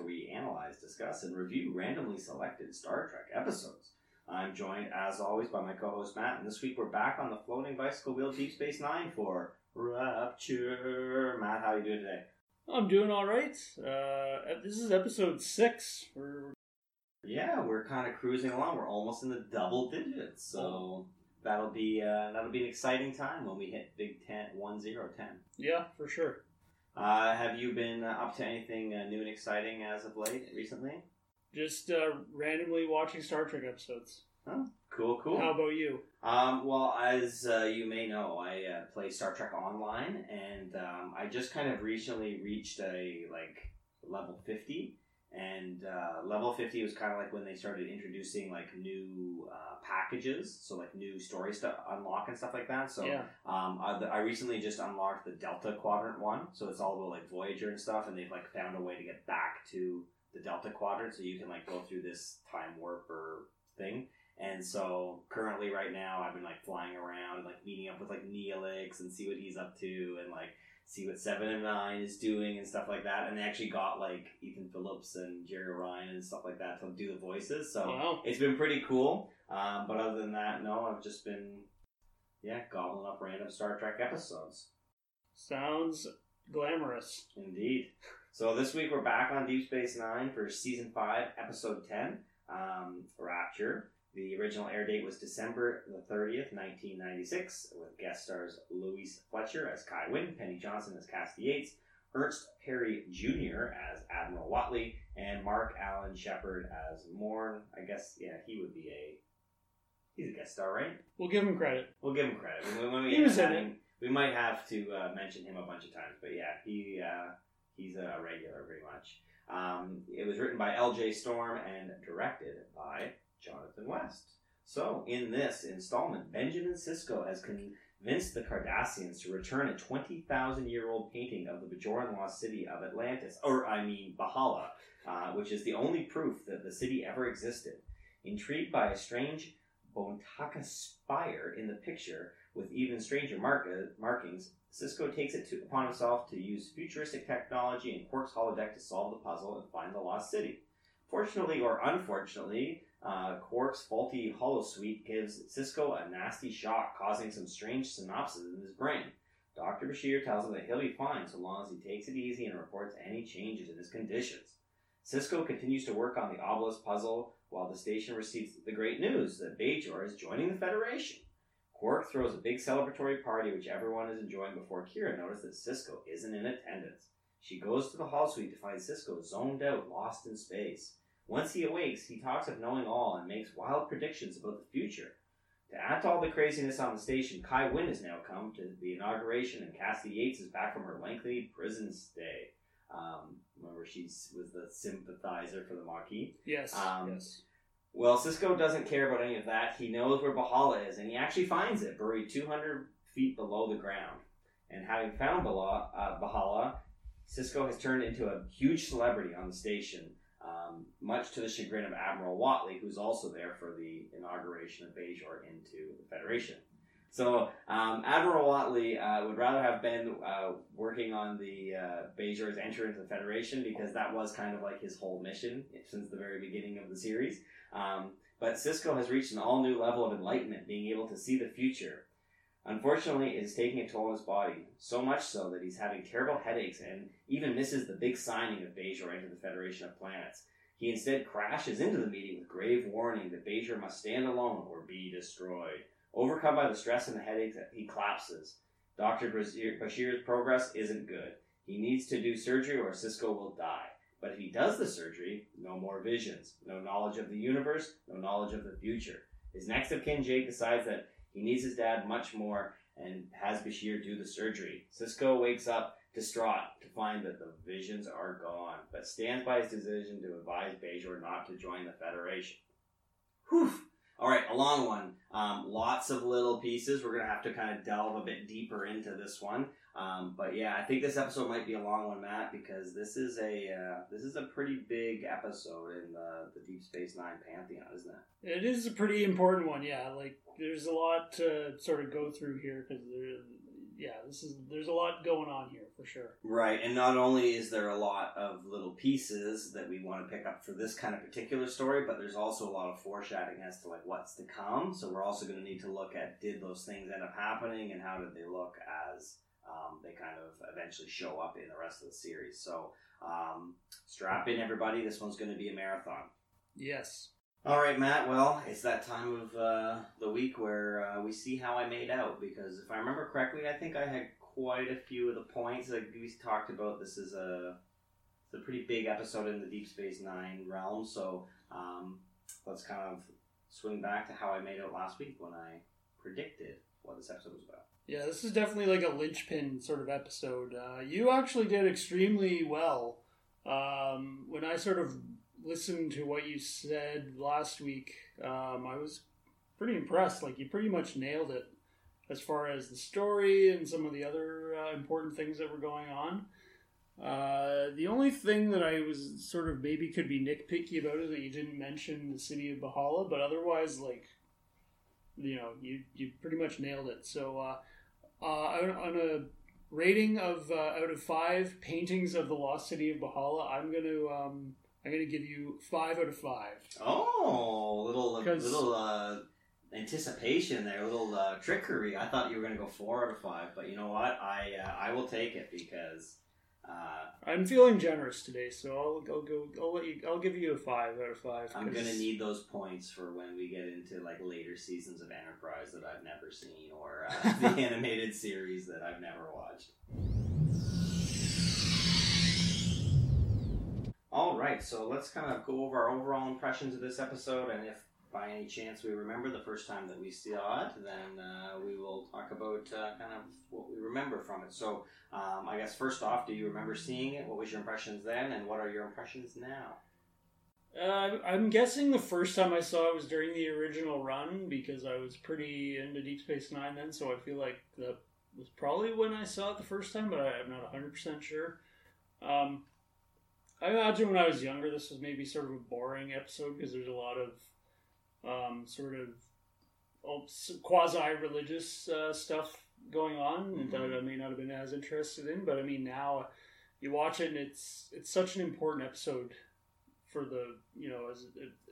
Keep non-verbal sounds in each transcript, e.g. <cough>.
Where we analyze, discuss, and review randomly selected Star Trek episodes. I'm joined, as always, by my co-host Matt, and this week we're back on the floating bicycle wheel Deep Space Nine for Rapture. Matt, how are you doing today? I'm doing all right. Uh, this is episode six. We're Yeah, we're kind of cruising along. We're almost in the double digits, so that'll be uh, that'll be an exciting time when we hit Big Ten one zero ten. yeah, for sure. Uh, have you been uh, up to anything uh, new and exciting as of late recently? Just uh, randomly watching Star Trek episodes. Oh, cool, cool. How about you? Um, well, as uh, you may know, I uh, play Star Trek Online, and um, I just kind of recently reached a like level fifty, and uh, level fifty was kind of like when they started introducing like new uh, packages, so like new story stuff unlock and stuff like that. So yeah, um, I, I recently just unlocked the Delta Quadrant one, so it's all about like Voyager and stuff, and they've like found a way to get back to the Delta Quadrant, so you can like go through this time warp or thing. And so currently, right now, I've been like flying around, and, like meeting up with like Neelix and see what he's up to, and like see what Seven and Nine is doing and stuff like that. And they actually got like Ethan Phillips and Jeri Ryan and stuff like that to do the voices. So wow. it's been pretty cool. Um, but other than that, no, I've just been, yeah, gobbling up random Star Trek episodes. Sounds glamorous. Indeed. So this week we're back on Deep Space Nine for season five, episode ten, um, Rapture. The original air date was December the thirtieth, nineteen ninety six, with guest stars Louise Fletcher as Kai Winn, Penny Johnson as Cassie Yates, Ernest Perry Jr. as Admiral Whatley, and Mark Allen Shepherd as Morn. I guess yeah, he would be a he's a guest star, right? We'll give him credit. We'll give him credit. When, when we, He was in it. We might have to uh, mention him a bunch of times, but yeah, he uh, he's a regular pretty much. Um, it was written by L.J. Strom and directed by Jonathan West. So in this installment, Benjamin Sisko has convinced the Cardassians to return a twenty thousand year old painting of the Bajoran lost city of Atlantis, or I mean B'hala, uh, which is the only proof that the city ever existed. Intrigued by a strange Bantaca spire in the picture with even stranger mark- markings, Sisko takes it to, upon himself to use futuristic technology and Quark's holodeck to solve the puzzle and find the lost city. Fortunately or unfortunately, uh, Quark's faulty holosuite gives Sisko a nasty shock, causing some strange synapses in his brain. Dr. Bashir tells him that he'll be fine so long as he takes it easy and reports any changes in his conditions. Sisko continues to work on the obelisk puzzle while the station receives the great news that Bajor is joining the Federation. Quark throws a big celebratory party which everyone is enjoying before Kira notices that Sisko isn't in attendance. She goes to the holosuite to find Sisko zoned out, lost in space. Once he awakes, he talks of knowing all and makes wild predictions about the future. To add to all the craziness on the station, Kai Winn has now come to the inauguration, and Cassie Yates is back from her lengthy prison stay. Um, remember, she was the sympathizer for the Maquis. Yes. Um, yes. Well, Sisko doesn't care about any of that. He knows where B'hala is, and he actually finds it buried 200 feet below the ground. And having found Bala, uh, B'hala, Sisko has turned into a huge celebrity on the station, um, much to the chagrin of Admiral Whatley, who's also there for the inauguration of Bajor into the Federation. So um, Admiral Whatley uh, would rather have been uh, working on the uh, Bajor's entry into the Federation because that was kind of like his whole mission since the very beginning of the series. Um, but Sisko has reached an all new level of enlightenment, being able to see the future. Unfortunately, it is taking a toll on his body, so much so that he's having terrible headaches and even misses the big signing of Bajor into the Federation of Planets. He instead crashes into the meeting with grave warning that Bajor must stand alone or be destroyed. Overcome by the stress and the headaches, he collapses. Dr. Bashir's progress isn't good. He needs to do surgery or Sisko will die. But if he does the surgery, no more visions, no knowledge of the universe, no knowledge of the future. His next of kin, Jake, decides that he needs his dad much more, and has Bashir do the surgery. Sisko wakes up distraught to find that the visions are gone, but stands by his decision to advise Bajor not to join the Federation. Whew. All right, a long one. Um, lots of little pieces. We're gonna have to kind of delve a bit deeper into this one. Um, but yeah, I think this episode might be a long one, Matt, because this is a uh, this is a pretty big episode in the, the Deep Space Nine pantheon, isn't it? It is a pretty important one, yeah. Like, there's a lot to sort of go through here because there, yeah, this is there's a lot going on here for sure. Right, and not only is there a lot of little pieces that we want to pick up for this kind of particular story, but there's also a lot of foreshadowing as to like what's to come. So we're also going to need to look at did those things end up happening and how did they look as um, they kind of eventually show up in the rest of the series. So um, strap in, everybody. This one's going to be a marathon. Yes. All right, Matt. Well, it's that time of uh, the week where uh, we see how I made out. Because if I remember correctly, I think I had quite a few of the points. Like we talked about, this is a it's a pretty big episode in the Deep Space Nine realm. So um, let's kind of swing back to how I made out last week when I predicted what this episode was about. Yeah, this is definitely like a linchpin sort of episode. Uh, you actually did extremely well. Um, when I sort of listened to what you said last week, um, I was pretty impressed. Like, you pretty much nailed it as far as the story and some of the other uh, important things that were going on. Uh, the only thing that I was sort of maybe could be nitpicky about is that you didn't mention the city of B'hala, but otherwise, like, you know, you you pretty much nailed it. So, uh, uh, on on a rating of uh, out of five paintings of the lost city of B'hala, I'm gonna um, I'm gonna give you five out of five. Oh, little 'Cause- little uh, anticipation there, a little uh, trickery. I thought you were going to go four out of five, but you know what? I uh, I will take it because uh, I'm feeling generous today, so I'll, I'll go. I'll let you. I'll give you a five out of five. I'm going to need those points for when we get into like later seasons of Enterprise that I've never seen or uh, <laughs> the animated series that I've never watched. All right, so let's kind of go over our overall impressions of this episode, and if by any chance we remember the first time that we saw it, then uh, we will talk about uh, kind of what we remember from it. So, um, I guess first off, do you remember seeing it? What was your impressions then, and what are your impressions now? Uh, I'm guessing the first time I saw it was during the original run because I was pretty into Deep Space Nine then, so I feel like that was probably when I saw it the first time, but I, I'm not 100% sure. Um, I imagine when I was younger, this was maybe sort of a boring episode because there's a lot of um, sort of quasi religious uh, stuff going on Mhm. that I may not have been as interested in, but I mean, now you watch it and it's it's such an important episode for the you know as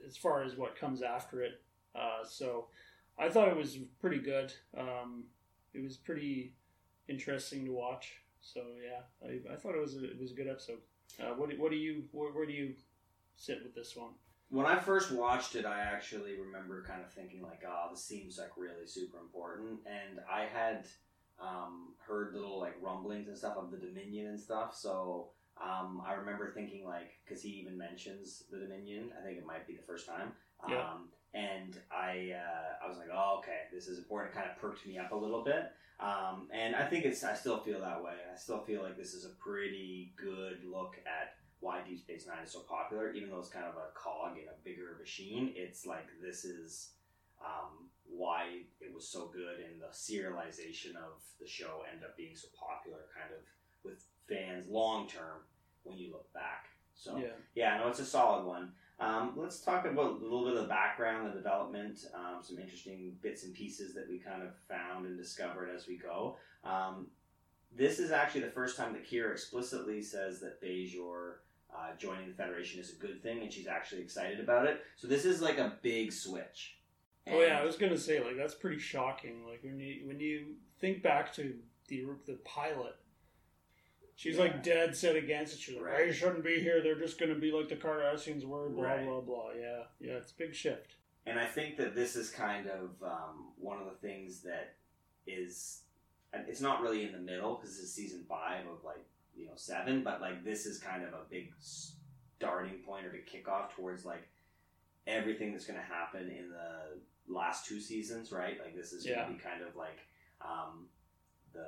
as far as what comes after it. Uh, so I thought it was pretty good. Um, it was pretty interesting to watch. So yeah, I, I thought it was a, it was a good episode. Uh, what what do you where, where do you sit with this one? When I first watched it, I actually remember kind of thinking like, "Oh, this seems like really super important," and I had um, heard little like rumblings and stuff of the Dominion and stuff. So um, I remember thinking like, because he even mentions the Dominion. I think it might be the first time. Um, Yeah. And I, uh, I was like, oh, okay, this is important. It kind of perked me up a little bit. Um, and I think it's, I still feel that way. I still feel like this is a pretty good look at why Deep Space Nine is so popular, even though it's kind of a cog in a bigger machine. It's like this is um, why it was so good, and the serialization of the show ended up being so popular, kind of with fans long term when you look back. So Yeah. yeah, no, it's a solid one. Um, let's talk about a little bit of the background, the development, um, some interesting bits and pieces that we kind of found and discovered as we go. Um, this is actually the first time that Kira explicitly says that Bajor uh, joining the Federation is a good thing, and she's actually excited about it. So this is like a big switch. Oh yeah, I was gonna say like that's pretty shocking. Like when you when you think back to the the pilot, she's Yeah. like dead set against it. She's like, Right. "I shouldn't be here. They're just gonna be like the Cardassians were." Blah Right. blah blah. Yeah, yeah, it's a big shift. And I think that this is kind of um, one of the things that is, it's not really in the middle because it's season five of like you know seven, but like this is kind of a big starting point or to kick off towards like everything that's going to happen in the last two seasons, right? Like this is yeah. going to be kind of like um, the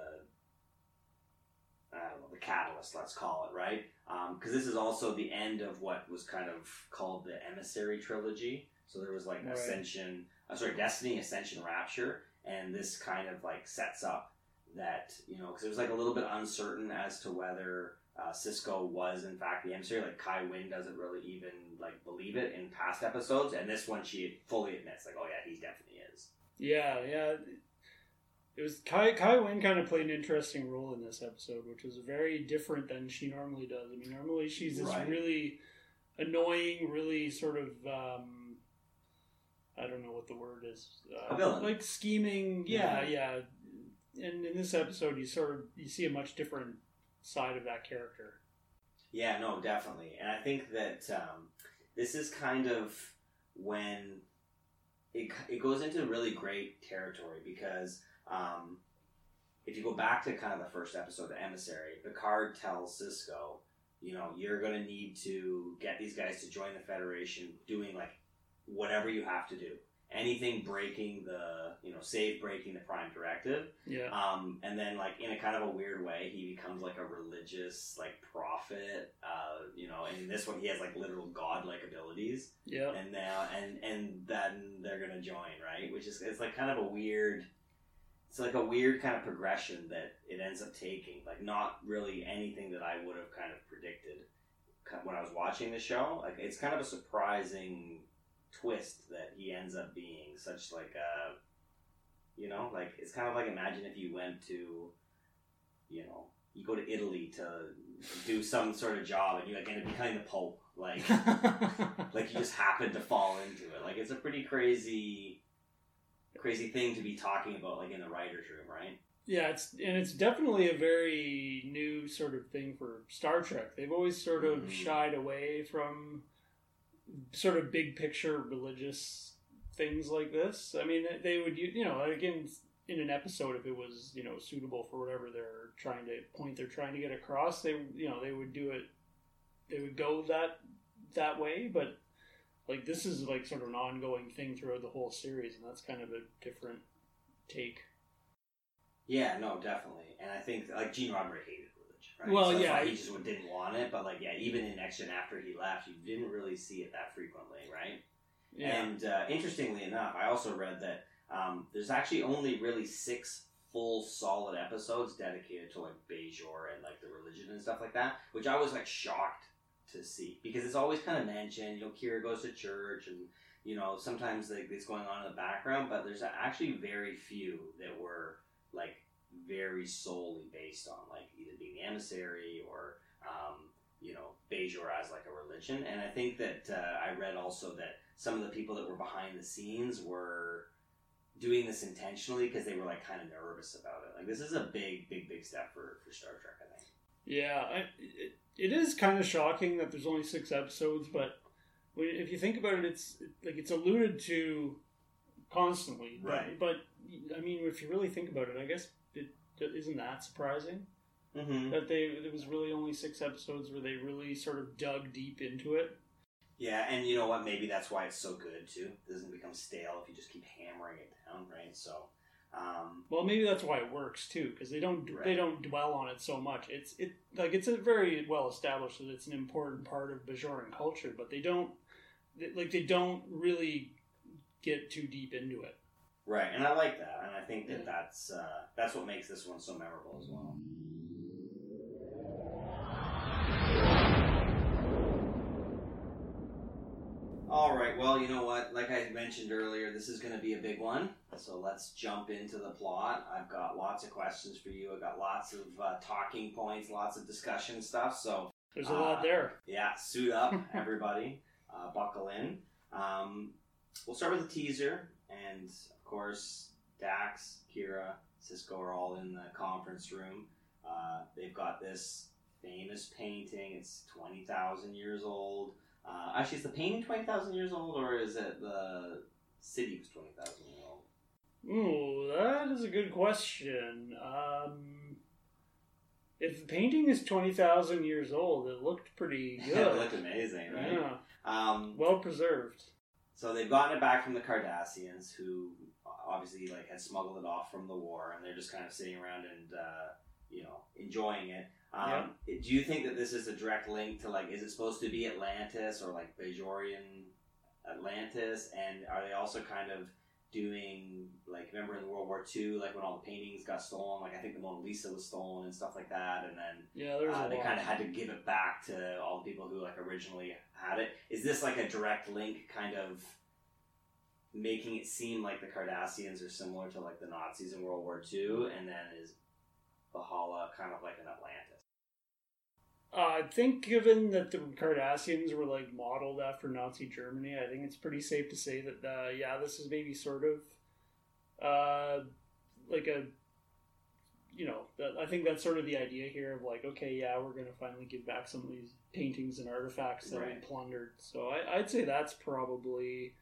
I don't know the catalyst, let's call it, right? Because um, this is also the end of what was kind of called the emissary trilogy. So there was like right. Ascension, uh, sorry, Destiny, Ascension, Rapture, and this kind of like sets up that you know because it was like a little bit uncertain as to whether uh, Sisko was in fact the emissary. Like Kai Winn doesn't really even like believe it in past episodes, and this one she fully admits like, oh yeah, he definitely is. Yeah, yeah. It was Kai Kai Winn kind of played an interesting role in this episode, which was very different than she normally does. I mean, normally she's this Right. really annoying, really sort of um, I don't know what the word is, uh, like scheming. Yeah, yeah. And in this episode, you sort of you see a much different side of that character. Yeah, no, definitely. And I think that um, this is kind of when it, it goes into really great territory because um, if you go back to kind of the first episode, The Emissary, Picard tells Sisko, you know, you're going to need to get these guys to join the Federation doing like whatever you have to do. Anything breaking the, you know, save breaking the Prime Directive. Yeah, Um, and then, like in a kind of a weird way, he becomes like a religious, like prophet. Uh, you know, and in this one, he has like literal godlike abilities. yeah, And now, and and then they're gonna join, right? Which is it's like kind of a weird. It's like a weird kind of progression that it ends up taking. Like not really anything that I would have kind of predicted when I was watching the show. Like it's kind of a surprising twist that he ends up being such like a you know like it's kind of like imagine if you went to you know you go to italy to do some sort of job and you like end up becoming the pope like <laughs> like you just happen to fall into it like it's a pretty crazy crazy thing to be talking about like in the writers room right Yeah, it's and it's definitely a very new sort of thing for Star Trek. They've always sort of Mhm. shied away from sort of big picture religious things like this. I mean, they would you know again in an episode if it was you know suitable for whatever they're trying to point they're trying to get across, they you know they would do it. They would go that that way, but like this is like sort of an ongoing thing throughout the whole series, and that's kind of a different take. yeah no definitely and i think like gene roddenberry right Well, So yeah, he just didn't want it but like yeah even in next gen after he left you didn't really see it that frequently right Yeah. And uh, interestingly enough, I also read that um, there's actually only really six full solid episodes dedicated to like Bajor and like the religion and stuff like that, which I was like shocked to see because it's always kind of mentioned. You know, Kira goes to church and you know sometimes like it's going on in the background, but there's actually very few that were like very solely based on like the emissary or um, you know Bajor as like a religion. And I think that uh, I read also that some of the people that were behind the scenes were doing this intentionally because they were like kind of nervous about it. Like this is a big, big, big step for for Star Trek. I think. Yeah, I, it, it is kind of shocking that there's only six episodes, but if you think about it, it's like it's alluded to constantly. But, Right. But I mean, if you really think about it, I guess it isn't that surprising Mm-hmm. that they it was really only six episodes where they really sort of dug deep into it. Yeah, and you know what? Maybe that's why it's so good too. It doesn't become stale if you just keep hammering it down, right? So, um, Well, maybe that's why it works too, because they don't Right. they don't dwell on it so much. It's it like it's a very well established that it's an important part of Bajoran culture, but they don't they, like they don't really get too deep into it. right, and I like that, and I think that Yeah. that's uh, that's what makes this one so memorable as well. All right. Well, you know what? Like I mentioned earlier, this is going to be a big one. So let's jump into the plot. I've got lots of questions for you. I've got lots of uh, talking points, lots of discussion stuff. So There's a lot Uh, there. yeah, suit up, <laughs> everybody. uh, buckle in. Um, we'll start with a teaser, and of course, Dax, Kira, Sisko are all in the conference room. Uh, they've got this famous painting. It's twenty thousand years old. Uh, actually, is the painting twenty thousand years old, or is it the city was twenty thousand years old? Ooh, that is a good question. Um, if the painting is twenty thousand years old, it looked pretty <laughs> good. it looked amazing, right? Yeah, Um, well preserved. So they've gotten it back from the Cardassians, who obviously like had smuggled it off from the war, and they're just kind of sitting around and uh, you know enjoying it. Um, Do you think that this is a direct link to like, is it supposed to be Atlantis or like Bajorian Atlantis? And are they also kind of doing like, remember in World War II, like when all the paintings got stolen, like I think the Mona Lisa was stolen and stuff like that, and then Yeah, uh, they kind of had to give it back to all the people who like originally had it. Is this like a direct link, kind of making it seem like the Cardassians are similar to like the Nazis in World War II, and then is Valhalla kind of like an Atlantis? Uh, I think given that the Cardassians were like modeled after Nazi Germany, I think it's pretty safe to say that uh, yeah, this is maybe sort of uh, like a you know that, I think that's sort of the idea here of like okay, yeah, we're gonna finally give back some of these paintings and artifacts that Right. we plundered. So I, I'd say that's probably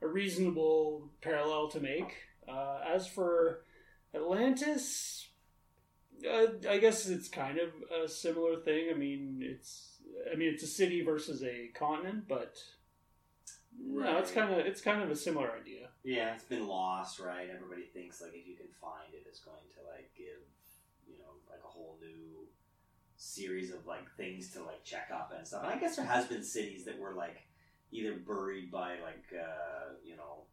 a reasonable parallel to make. Uh, as for Atlantis, uh, I guess it's kind of a similar thing. I mean, it's I mean it's a city versus a continent, but no, it's kind of it's kind of a similar idea. Yeah, it's been lost, right? Everybody thinks like if you can find it, it's going to like give you know like a whole new series of like things to like check up and stuff. And I guess there has been cities that were like either buried by like uh, you know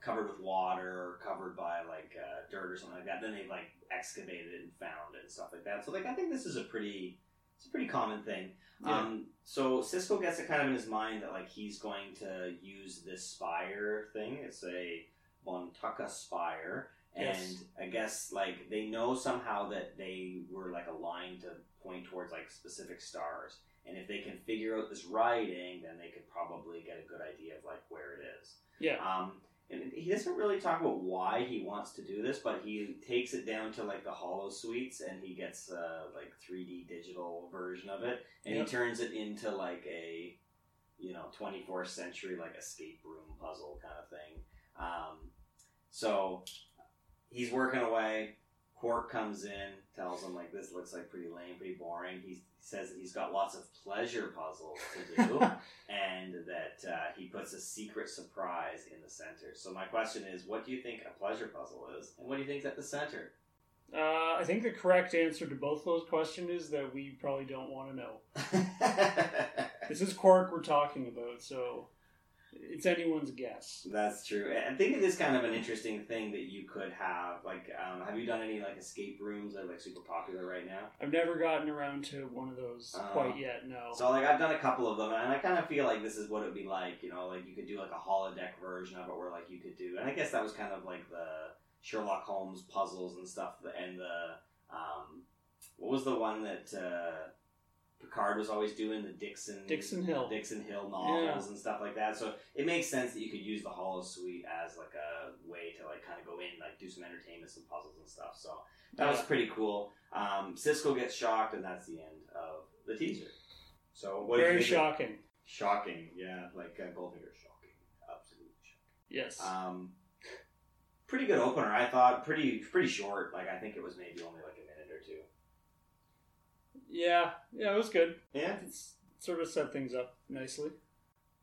covered with water or covered by like uh, dirt or something like that. Then they like excavated it and found it and stuff like that. So like I think this is a pretty it's a pretty common thing. Yeah. Um, so Sisko gets it kind of in his mind that like he's going to use this spire thing. It's a Bantaca spire, and Yes. I guess like they know somehow that they were like aligned to point towards like specific stars. And if they can figure out this writing, then they could probably get a good idea of like where it is. Yeah, Um, and he doesn't really talk about why he wants to do this, but he takes it down to like the holosuites and he gets uh, like 3D digital version of it and Yep. he turns it into like a you know 24th century like escape room puzzle kind of thing. Um, so he's working away. Quark comes in, tells him like this looks like pretty lame, pretty boring. He says that he's got lots of pleasure puzzles to do <laughs> and that uh, he puts a secret surprise in the center. So my question is, what do you think a pleasure puzzle is, and what do you think's at the center? uh, I think the correct answer to both those questions is that we probably don't want to know. <laughs> This is Quark we're talking about, so it's anyone's guess. That's true. I think it is kind of an interesting thing that you could have. Like, um, have you done any like escape rooms that are like super popular right now? I've never gotten around to one of those Oh. quite yet. No. So like I've done a couple of them, and I kind of feel like this is what it would be like. You know, like you could do like a holodeck version of it, where like you could do, and I guess that was kind of like the Sherlock Holmes puzzles and stuff, and the um, what was the one that uh, Picard was always doing the Dixon Dixon Hill. Dixon Hill novels and stuff like that. So it makes sense that you could use the Holosuite as like a way to like kind of go in, like do some entertainment, some puzzles and stuff. So that was pretty cool. Um, Sisko gets shocked, and that's the end of the teaser. So what Very shocking. Shocking, yeah, like uh, Goldfinger, shocking, absolutely shocking. Yes. Um, pretty good opener, I thought. Pretty pretty short. Like I think it was maybe only like a minute or two. Yeah. Yeah, it was good. Yeah, It's sort of set things up nicely.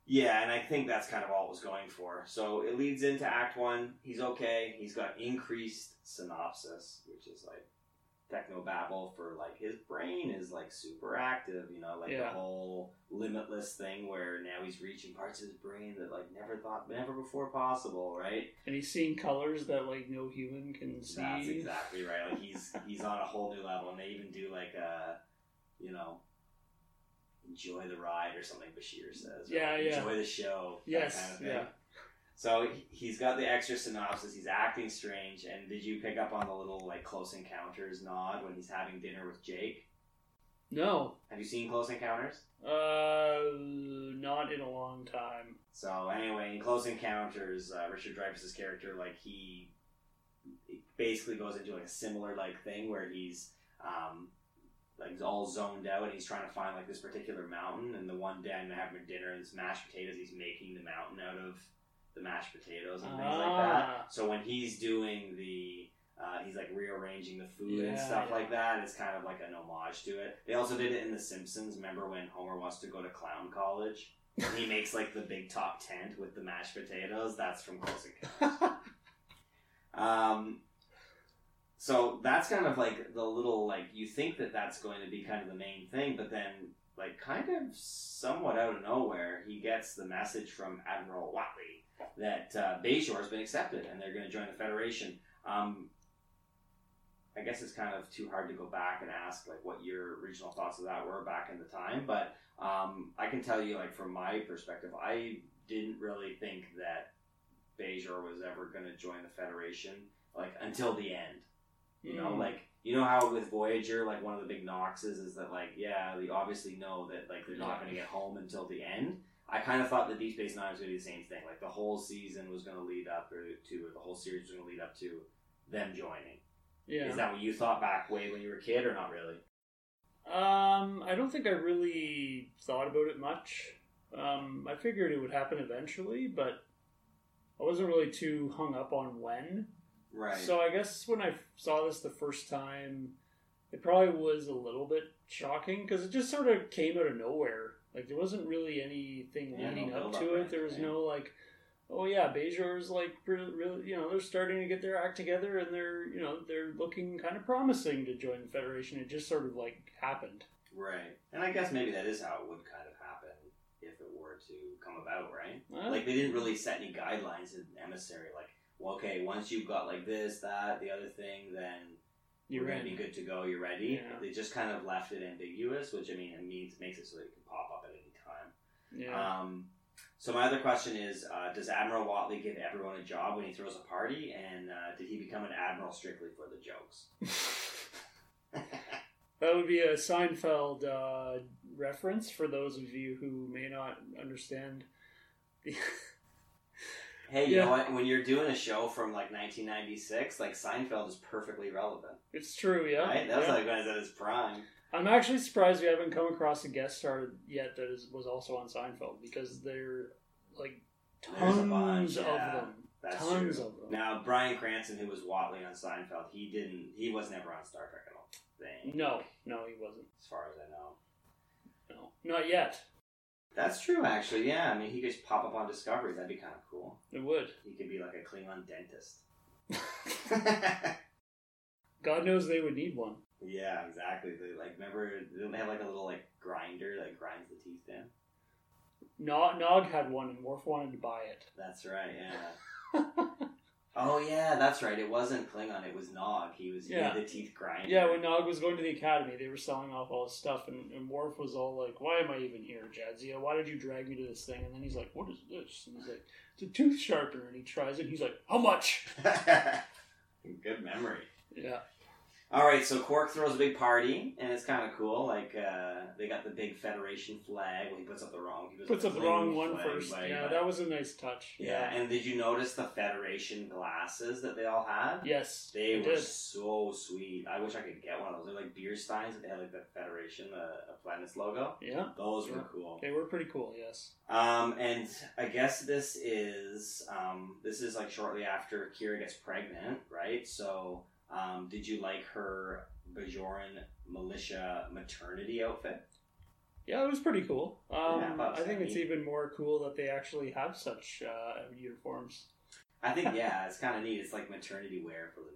Yeah, and I think that's kind of all it was going for. So it leads into Act One. He's okay. He's got increased synapses, which is like techno babble for like his brain is like super active. You know, like the whole limitless thing where now he's reaching parts of his brain that like never thought, never before possible. Right? And he's seeing colors that like no human can see. That's exactly right. Like he's he's on a whole new level, and they even do like a, you know. Enjoy the ride or something Bashir says. Yeah, right? yeah. Enjoy the show. Yes, kind of yeah. So he- he's got the extra synapses. He's acting strange. And did you pick up on the little like Close Encounters nod when he's having dinner with Jake? No. Have you seen Close Encounters? Uh, not in a long time. So anyway, in Close Encounters, uh, Richard Dreyfuss's character, like he, he basically goes into like a similar like thing where he's um, like he's all zoned out and he's trying to find like this particular mountain. And the one day I'm having dinner and it's mashed potatoes. He's making the mountain out of the mashed potatoes and things like Ah. that. So when he's doing the uh, he's like rearranging the food and stuff yeah. like that. It's kind of like an homage to it. They also did it in The Simpsons. Remember when Homer wants to go to clown college? And he makes like the big top tent with the mashed potatoes. That's from Close Encounters. <laughs> Um, so that's kind of like the little like you think that that's going to be kind of the main thing, but then like kind of somewhat out of nowhere, he gets the message from Admiral Whatley that uh, Bajor has been accepted and they're going to join the Federation. Um, I guess it's kind of too hard to go back and ask like what your original thoughts of that were back in the time, but um, I can tell you like from my perspective, I didn't really think that Bajor was ever going to join the Federation like until the end. You know, Mm. like you know how with Voyager, like one of the big knocks is, is that like yeah, they obviously know that like they're not Yeah. going to get home until the end. I kind of thought that Deep Space Nine was going to be the same thing. Like the whole season was going to lead up or to, or the whole series was going to lead up to them joining. yeah. Is that what you thought back way when you were a kid, or not really? Um, I don't think I really thought about it much. Um, I figured it would happen eventually, but I wasn't really too hung up on when. Right. So I guess when I saw this the first time, it probably was a little bit shocking because it just sort of came out of nowhere. Like there wasn't really anything Yeah, leading up to it. There was no like, oh yeah, Bajor's like really, really, you know, they're starting to get their act together and they're, you know, they're looking kind of promising to join the Federation. It just sort of like happened. right. And I guess maybe that is how it would kind of happen if it were to come about, right? Well, like they didn't really set any guidelines in emissary like okay once you've got like this that the other thing then you're you're gonna be good to go you're ready Yeah. they just kind of left it ambiguous which i mean it means makes it so that it can pop up at any time Yeah. um, so my other question is uh, does admiral whatley give everyone a job when he throws a party and uh, did he become an admiral strictly for the jokes <laughs> <laughs> That would be a Seinfeld uh, reference for those of you who may not understand. Hey you Yeah. know what when you're doing a show from like 1996 like seinfeld is perfectly relevant it's true, yeah. right that was yeah. like when it was at his prime I'm actually surprised we haven't come across a guest star yet that is, was also on Seinfeld because there are like tons bunch, of yeah. them. That's tons true. of them. Now, Bryan Cranston, who was Whatley on Seinfeld, he didn't. He was never on Star Trek. I don't think, No, no, he wasn't. as far as I know. No, not yet. That's true, actually. Yeah, I mean, he could just pop up on Discovery. That'd be kind of cool. It would. He could be like a Klingon dentist. <laughs> <laughs> God knows they would need one. yeah, exactly. They, like, remember they have like a little like grinder that grinds the teeth in. Nog, Nog had one, and Worf wanted to buy it. That's right. Yeah. <laughs> oh yeah, that's right. It wasn't Klingon. It was Nog. He was he Yeah. had the teeth grinder. Yeah, when Nog was going to the academy, they were selling off all his stuff, and, and Worf was all like, "Why am I even here, Jadzia? Why did you drag me to this thing?" And then he's like, "What is this?" And he's like, "It's a tooth sharpener." And he tries it. And he's like, "How much?" <laughs> <laughs> Good memory. Yeah, All right, so Quark throws a big party, and it's kind of cool. Like uh, they got the big Federation flag. Well, he puts up the wrong. He puts up up the wrong one flag, Yeah, but- that was a nice touch. Yeah, and did you notice the Federation glasses that they all had? yes, They I were did. so sweet. I wish I could get one of those. They're like beer steins that they had like the Federation, the Planet's logo. Yeah, Those were cool. they were pretty cool. Yes. Um, and I guess this is um, this is like shortly after Kira gets pregnant, right? So, um, did you like her Bajoran militia maternity outfit? Yeah, it was pretty cool. Um, Yeah, I think it's even more cool that they actually have such uh, uniforms. I think <laughs> yeah, it's kind of neat. It's like maternity wear for the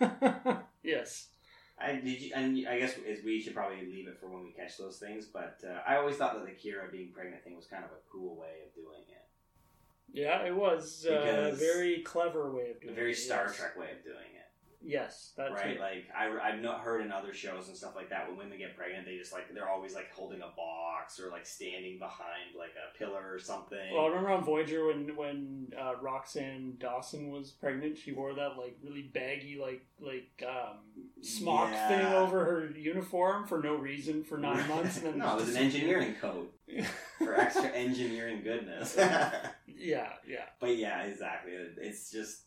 military. <laughs> yes. I did you, and I guess is we should probably leave it for when we catch those things. But uh, I always thought that the Kira being pregnant thing was kind of a cool way of doing it, Yeah, it was uh, a very clever way of doing it. a very it. Star yes. Trek way of doing it. Yes, that's right? it. Like I, I've not heard in other shows and stuff like that when women get pregnant, they just like they're always like holding a box or like standing behind like a pillar or something. Well, I remember on Voyager when when uh, Roxann Dawson was pregnant, she wore that like really baggy like like um, smock Yeah. thing over her uniform for no reason for nine <laughs> months. And then no, it was an engineering coat <laughs> for extra engineering goodness. yeah, yeah, <laughs> but yeah, exactly. It's just,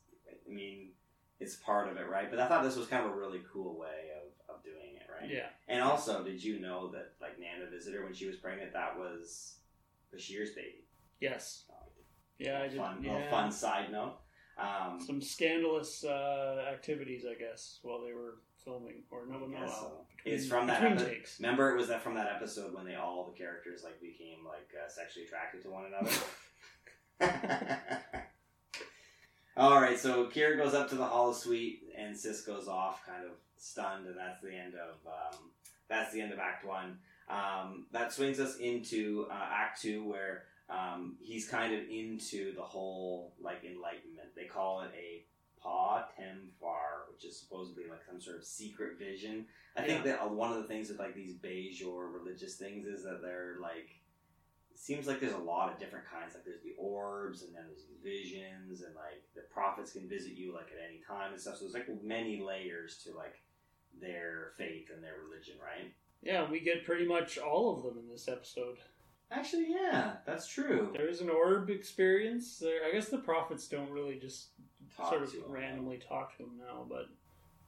I mean, it's part of it, right? But I thought this was kind of a really cool way of, of doing it, right? yeah. And also, did you know that like Nana Visitor when she was pregnant, that was Bashir's baby? Yes, Oh, yeah. I did. fun, yeah. little fun side note. Um, Some scandalous uh, activities, I guess, while they were filming, or no, no, uh, so. between- It's from that epi- takes. Remember, it was that from that episode when they all the characters like became like uh, sexually attracted to one another. <laughs> <laughs> all right, so Kira goes up to the Holosuite and Sisko's off, kind of stunned, and that's the end of um, that's the end of Act One. Um, that swings us into uh, Act Two, where um, he's kind of into the whole like enlightenment. They call it a Pa Tem Far, which is supposedly like some sort of secret vision. I think that uh, one of the things with like these Bajor religious things is that they're like seems like there's a lot of different kinds. Like there's the orbs, and then there's these visions, and like the prophets can visit you like at any time and stuff. So there's like many layers to like their faith and their religion, right? Yeah, we get pretty much all of them in this episode. Actually, yeah, that's true. There is an orb experience. There, I guess the prophets don't really just Talk sort of randomly talk to him now, but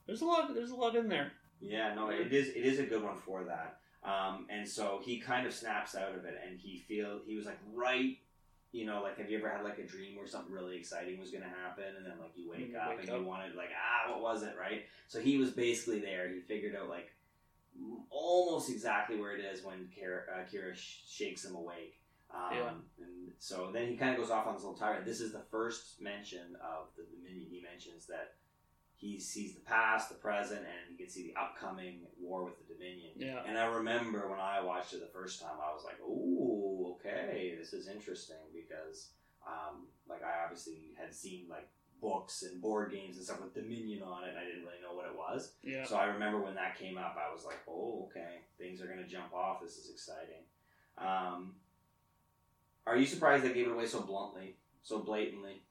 there's a lot. There's a lot in there. Yeah, no, it is. It is a good one for that. Um, and so he kind of snaps out of it, and he feel he was like right. You know, like have you ever had like a dream where something really exciting was going to happen, and then like you wake You up wake and up. you wanted like ah, what was it, right? So he was basically there. He figured out like almost exactly where it is when Kira, uh, Kira sh- shakes him awake. Um, Yeah. And so then he kind of goes off on this little tirade. This is the first mention of the Dominion. He mentions that he sees the past, the present, and he can see the upcoming war with the Dominion. Yeah. And I remember when I watched it the first time, I was like, "Ooh, okay, this is interesting," because, um, like, I obviously had seen like books and board games and stuff with Dominion on it, and I didn't really know what it was. Yeah. So I remember when that came up, I was like, "Oh, okay, things are gonna jump off. This is exciting." Um, are you surprised they gave it away so bluntly, so blatantly?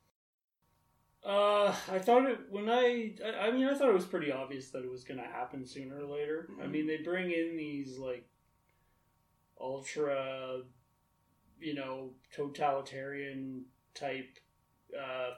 Uh, I thought it when I, I, I mean, I thought it was pretty obvious that it was going to happen sooner or later. I Mhm. mean, they bring in these like ultra, you know, totalitarian type uh,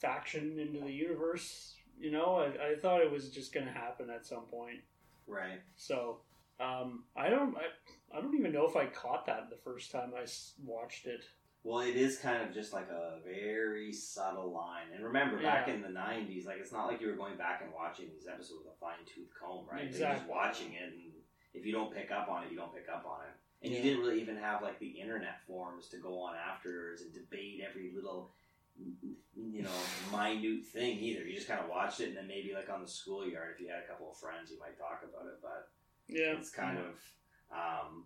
faction into the universe. You know, I, I thought it was just going to happen at some point. Right. So, um, I don't, I, I don't even know if I caught that the first time I watched it. Well, it is kind of just like a very subtle line. And remember, back in the '90s, like it's not like you were going back and watching these episodes with a fine tooth comb, right? You're just watching it, and if you don't pick up on it, you don't pick up on it. And Yeah. you didn't really even have like the internet forums to go on afterwards and debate every little, you know, minute thing either. You just kind of watched it, and then maybe like on the schoolyard, if you had a couple of friends, you might talk about it. But Yeah, it's kind of um,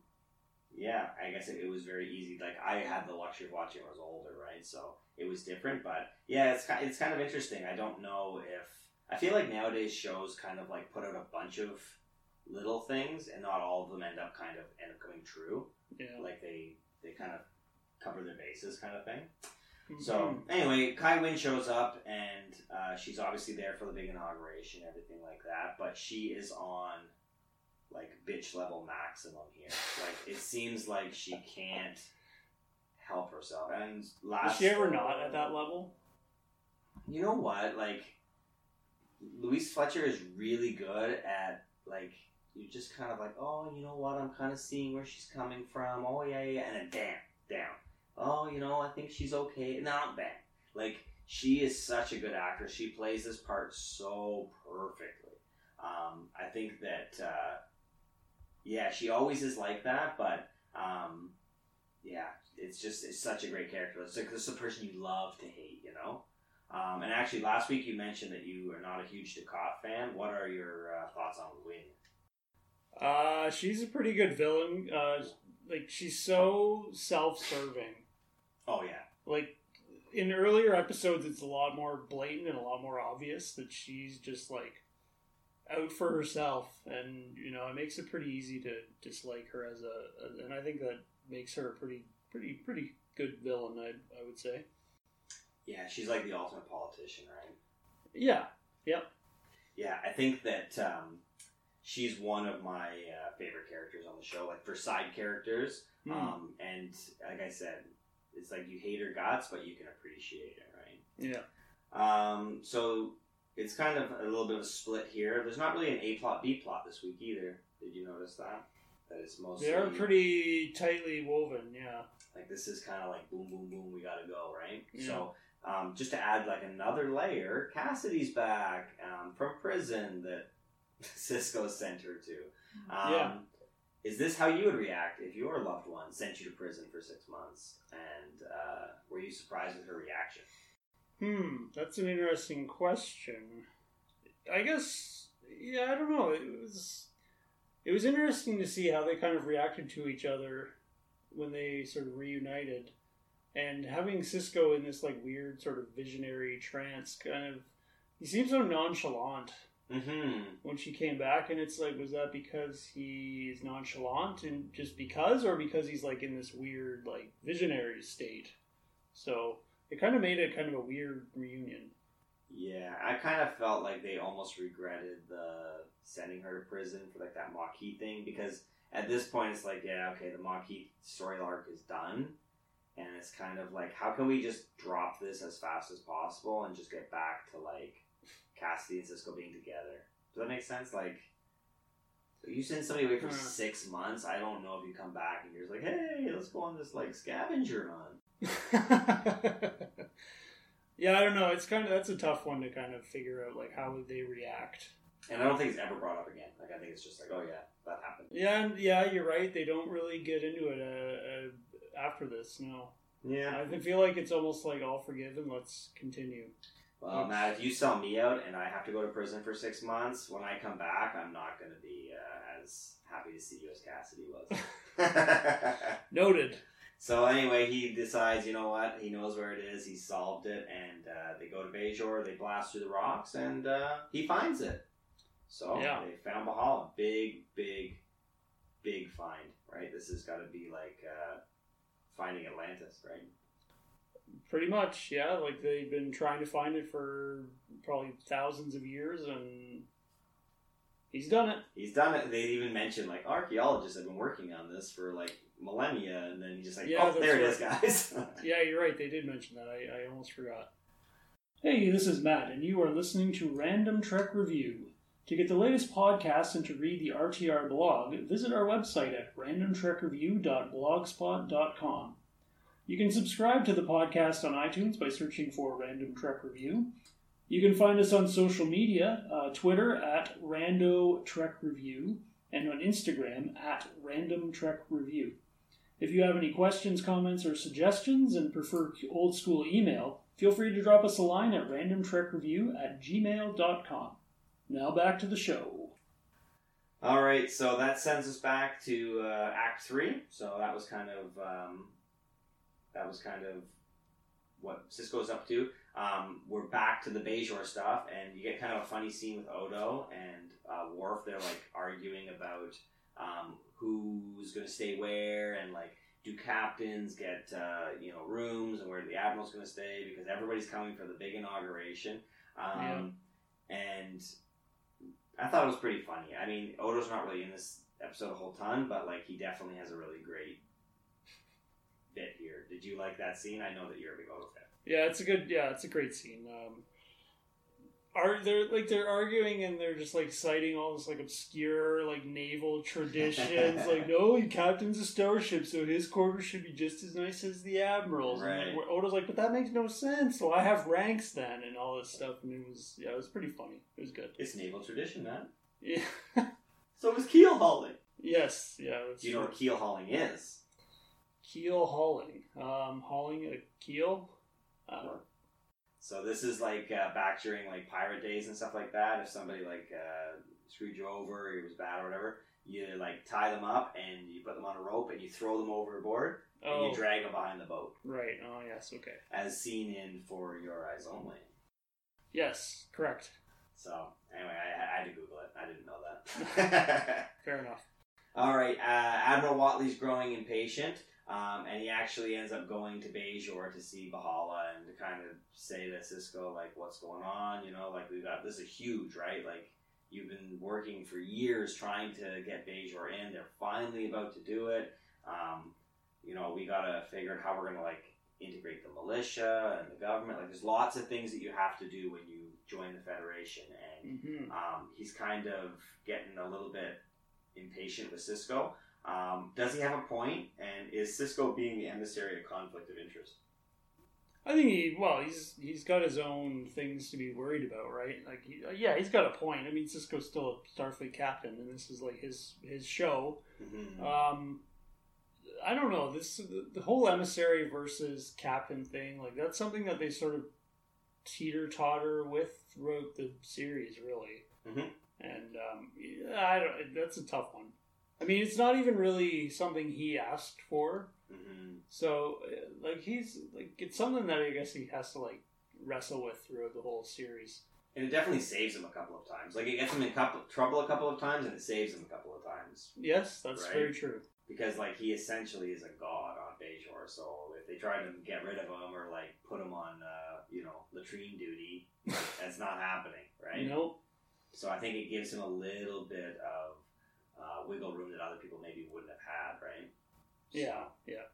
yeah i guess it, it was very easy like i had the luxury of watching when i was older right so it was different but yeah it's kind, it's kind of interesting i don't know if i feel like nowadays shows kind of like put out a bunch of little things and not all of them end up kind of end up coming true yeah. like they they kind of cover their bases kind of thing Mhm. so anyway, Kai Winn shows up and uh, she's obviously there for the big inauguration, everything like that. But she is on like bitch level maximum here. Like it seems like she can't help herself. And is last, she ever not at that level? you know what? Like Louise Fletcher is really good at like you just kind of like, oh, you know what? I'm kind of seeing where she's coming from. Oh yeah, yeah, and then damn, down. Oh, you know, I think she's okay. Now bang. Like she is such a good actress. She plays this part so perfectly. Um, I think that uh, yeah, she always is like that, but um, yeah, it's just it's such a great character. It's like this is a person you love to hate, you know. Um, and actually, last week you mentioned that you are not a huge Dukat fan. What are your uh, thoughts on Winn? Uh, she's a pretty good villain. Uh, like she's so self-serving. Oh yeah, Like in earlier episodes, it's a lot more blatant and a lot more obvious that she's just like out for herself, and you know it makes it pretty easy to dislike her as a. And I think that makes her a pretty, pretty, pretty good villain. I I would say. yeah, she's like the ultimate politician, right? Yeah. Yep. Yeah, I think that um, she's one of my uh, favorite characters on the show. Like for side characters, Hmm. um, and like I said, it's like you hate her guts, but you can appreciate it, right? yeah. Um, so it's kind of a little bit of a split here. There's not really an A plot B plot this week either. Did you notice that? That it's mostly They are pretty tightly woven. Yeah. like this is kind of like boom, boom, boom. We gotta go, right? Yeah. So um, just to add like another layer, Kasidy's back um, from prison that <laughs> Sisko sent her to. Um, Yeah. Is this how you would react if your loved one sent you to prison for six months? And uh, were you surprised with her reaction? Hmm. That's an interesting question. I guess yeah, I don't know. It was it was interesting to see how they kind of reacted to each other when they sort of reunited, and having Sisko in this like weird sort of visionary trance kind of. He seems so nonchalant Mm-hmm. when she came back, and it's like, was that because he's nonchalant and just because, or because he's like in this weird like visionary state? So it kind of made it kind of a weird reunion. Yeah, I kind of felt like they almost regretted the sending her to prison for like that Maquis thing because at this point it's like, yeah, okay, the Maquis story arc is done, and it's kind of like, how can we just drop this as fast as possible and just get back to like Kasidy and Sisko being together? Does that make sense? Like, you send somebody away for Hmm. six months. I don't know if you come back and you're just like, hey, let's go on this like scavenger hunt. <laughs> yeah, I don't know. It's kind of that's a tough one to kind of figure out, like how would they react. And I don't think it's ever brought up again. Like, I think it's just like, oh yeah, that happened. Yeah, and yeah, you're right. They don't really get into it uh, uh, after this. No, Yeah. I feel like it's almost like all forgiven. Let's continue. Well, Matt, if you sell me out and I have to go to prison for six months, when I come back, I'm not going to be uh, as happy to see you as Kasidy was. <laughs> Noted. So anyway, he decides, you know what? He knows where it is. He solved it, and uh, they go to Bajor. They blast through the rocks, and uh, he finds it. So Yeah. they found B'hala. Big, big, big find. Right? This has got to be like uh, finding Atlantis, right? Pretty much, yeah. Like they've been trying to find it for probably thousands of years, and he's done it. He's done it. They even mentioned like archaeologists have been working on this for like millennia, and then he's just like, Yeah, "Oh, there it right. is, guys." <laughs> Yeah, you're right. They did mention that. I, I almost forgot. Hey, this is Matt, and you are listening to Random Trek Review. To get the latest podcasts and to read the RTR blog, visit our website at randomtrekreview.blogspot.com. You can subscribe to the podcast on iTunes by searching for Random Trek Review. You can find us on social media, uh, Twitter at Rando Trek Review, and on Instagram at Random Trek Review. If you have any questions, comments, or suggestions and prefer old school email, feel free to drop us a line at randomtrekreview at gmail.com. Now back to the show. All right, so that sends us back to uh, Act Three. So that was kind of um, that was kind of what Sisko's up to. Um, we're back to the Bajor stuff, and you get kind of a funny scene with Odo and uh, Worf. They're like arguing about um, who's going to stay where, and like do captains get uh, you know rooms, and where the admiral's going to stay because everybody's coming for the big inauguration. Um, And I thought it was pretty funny. I mean, Odo's not really in this episode a whole ton, but like he definitely has a really great bit here. Did you like that scene? I know that you're a big Odo fan. Yeah, it's a good. Yeah, it's a great scene. Um, are they're like they're arguing and they're just like citing all this like obscure like naval traditions. <laughs> like, no, he captains a starship, so his quarters should be just as nice as the admiral's. And Right. like, Odo's like, but that makes no sense. So I have ranks then, and all this stuff. And it was yeah, it was pretty funny. It was good. It's naval tradition, man. Yeah. <laughs> So it was keel hauling. yes. Yeah. Do you know what keel hauling is? keel hauling? Um, hauling a keel. Uh, So this is like uh, back during like pirate days and stuff like that. If somebody like uh, screwed you over, it was bad or whatever, you like tie them up and you put them on a rope and you throw them overboard and oh, you drag them behind the boat, right. Oh, yes. Okay. as seen in For Your Eyes Only. Yes. Correct. So anyway, I, I had to Google it. I didn't know that. <laughs> Fair enough. <laughs> All right, uh, Admiral Whatley's growing impatient, um, and he actually ends up going to Bajor to see B'hala and to kind of say to Sisko, like, what's going on? You know, like, we got this is huge, right? Like, you've been working for years trying to get Bajor in. They're finally about to do it. Um, you know, we got to figure out how we're going to, like, integrate the militia and the government. Like, there's lots of things that you have to do when you join the Federation. And hmm um, he's kind of getting a little bit impatient with Sisko. Um, does he have a point? And is Sisko being the emissary a conflict of interest? I think he well, he's he's got his own things to be worried about, right? Like, he, yeah, he's got a point. I mean, Sisko's still a Starfleet captain, and this is like his his show. Mm-hmm. Um, I don't know this the, the whole emissary versus captain thing. Like, that's something that they sort of teeter totter with throughout the series, really. Mhm. And um, I don't. That's a tough one. I mean, it's not even really something he asked for. hmm So, uh, like, he's like it's something that I guess he has to like wrestle with throughout the whole series. And it definitely saves him a couple of times. Like it gets him in couple, trouble a couple of times, and it saves him a couple of times Yes, that's Right. very true. because like he essentially is a god on Bajor. So if they try to get rid of him or like put him on, uh, you know, latrine duty, <laughs> that's not happening, right? Nope. So I think it gives him a little bit of uh, wiggle room that other people maybe wouldn't have had, right? Yeah, yeah.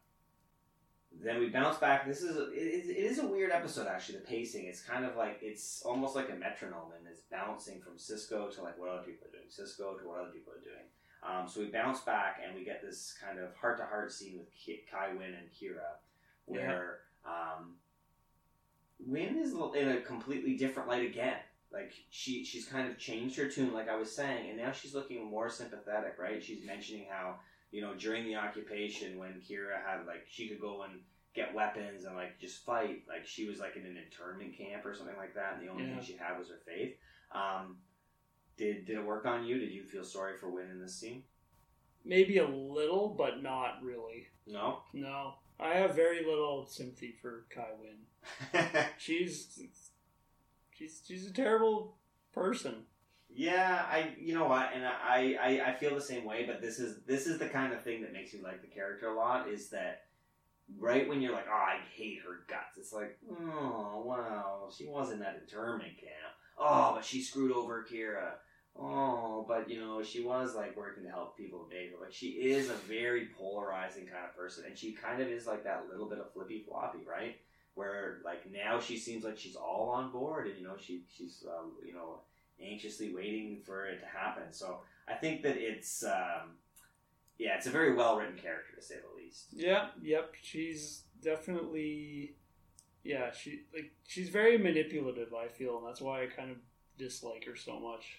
Then we bounce back. This is a, it, is- it is a weird episode actually. The pacing, it's kind of like it's almost like a metronome, and it's bouncing from Sisko to like what other people are doing, Sisko to what other people are doing. Um, so we bounce back, and we get this kind of heart to heart scene with Ki- Kai Winn and Kira, where um, Winn is in a completely different light again. Like she she's kind of changed her tune, like I was saying, and now she's looking more sympathetic, right? She's mentioning how you know during the occupation when Kira had like she could go and get weapons and like just fight, like she was like in an internment camp or something like that, and the only Yeah. thing she had was her faith. Um, did did it work on you? Did you feel sorry for Winn in this scene? Maybe a little, but not really. No. No, I have very little sympathy for Kai Winn <laughs> She's she's she's a terrible person. Yeah, I you know what, and I, I I feel the same way. But this is this is the kind of thing that makes you like the character a lot. Is that right when you're like, oh, I hate her guts. It's like, oh wow, she was in that internment camp. Oh, but she screwed over Kira. Oh, but you know she was like working to help people in Baker. Like she is a very polarizing kind of person, and she kind of is like that little bit of flippy floppy, right? Where like now she seems like she's all on board, and you know she she's um, you know anxiously waiting for it to happen. So I think that it's um, yeah, it's a very well written character to say the least. Yeah, yep. She's definitely yeah. She like she's very manipulative. I feel, and that's why I kind of dislike her so much.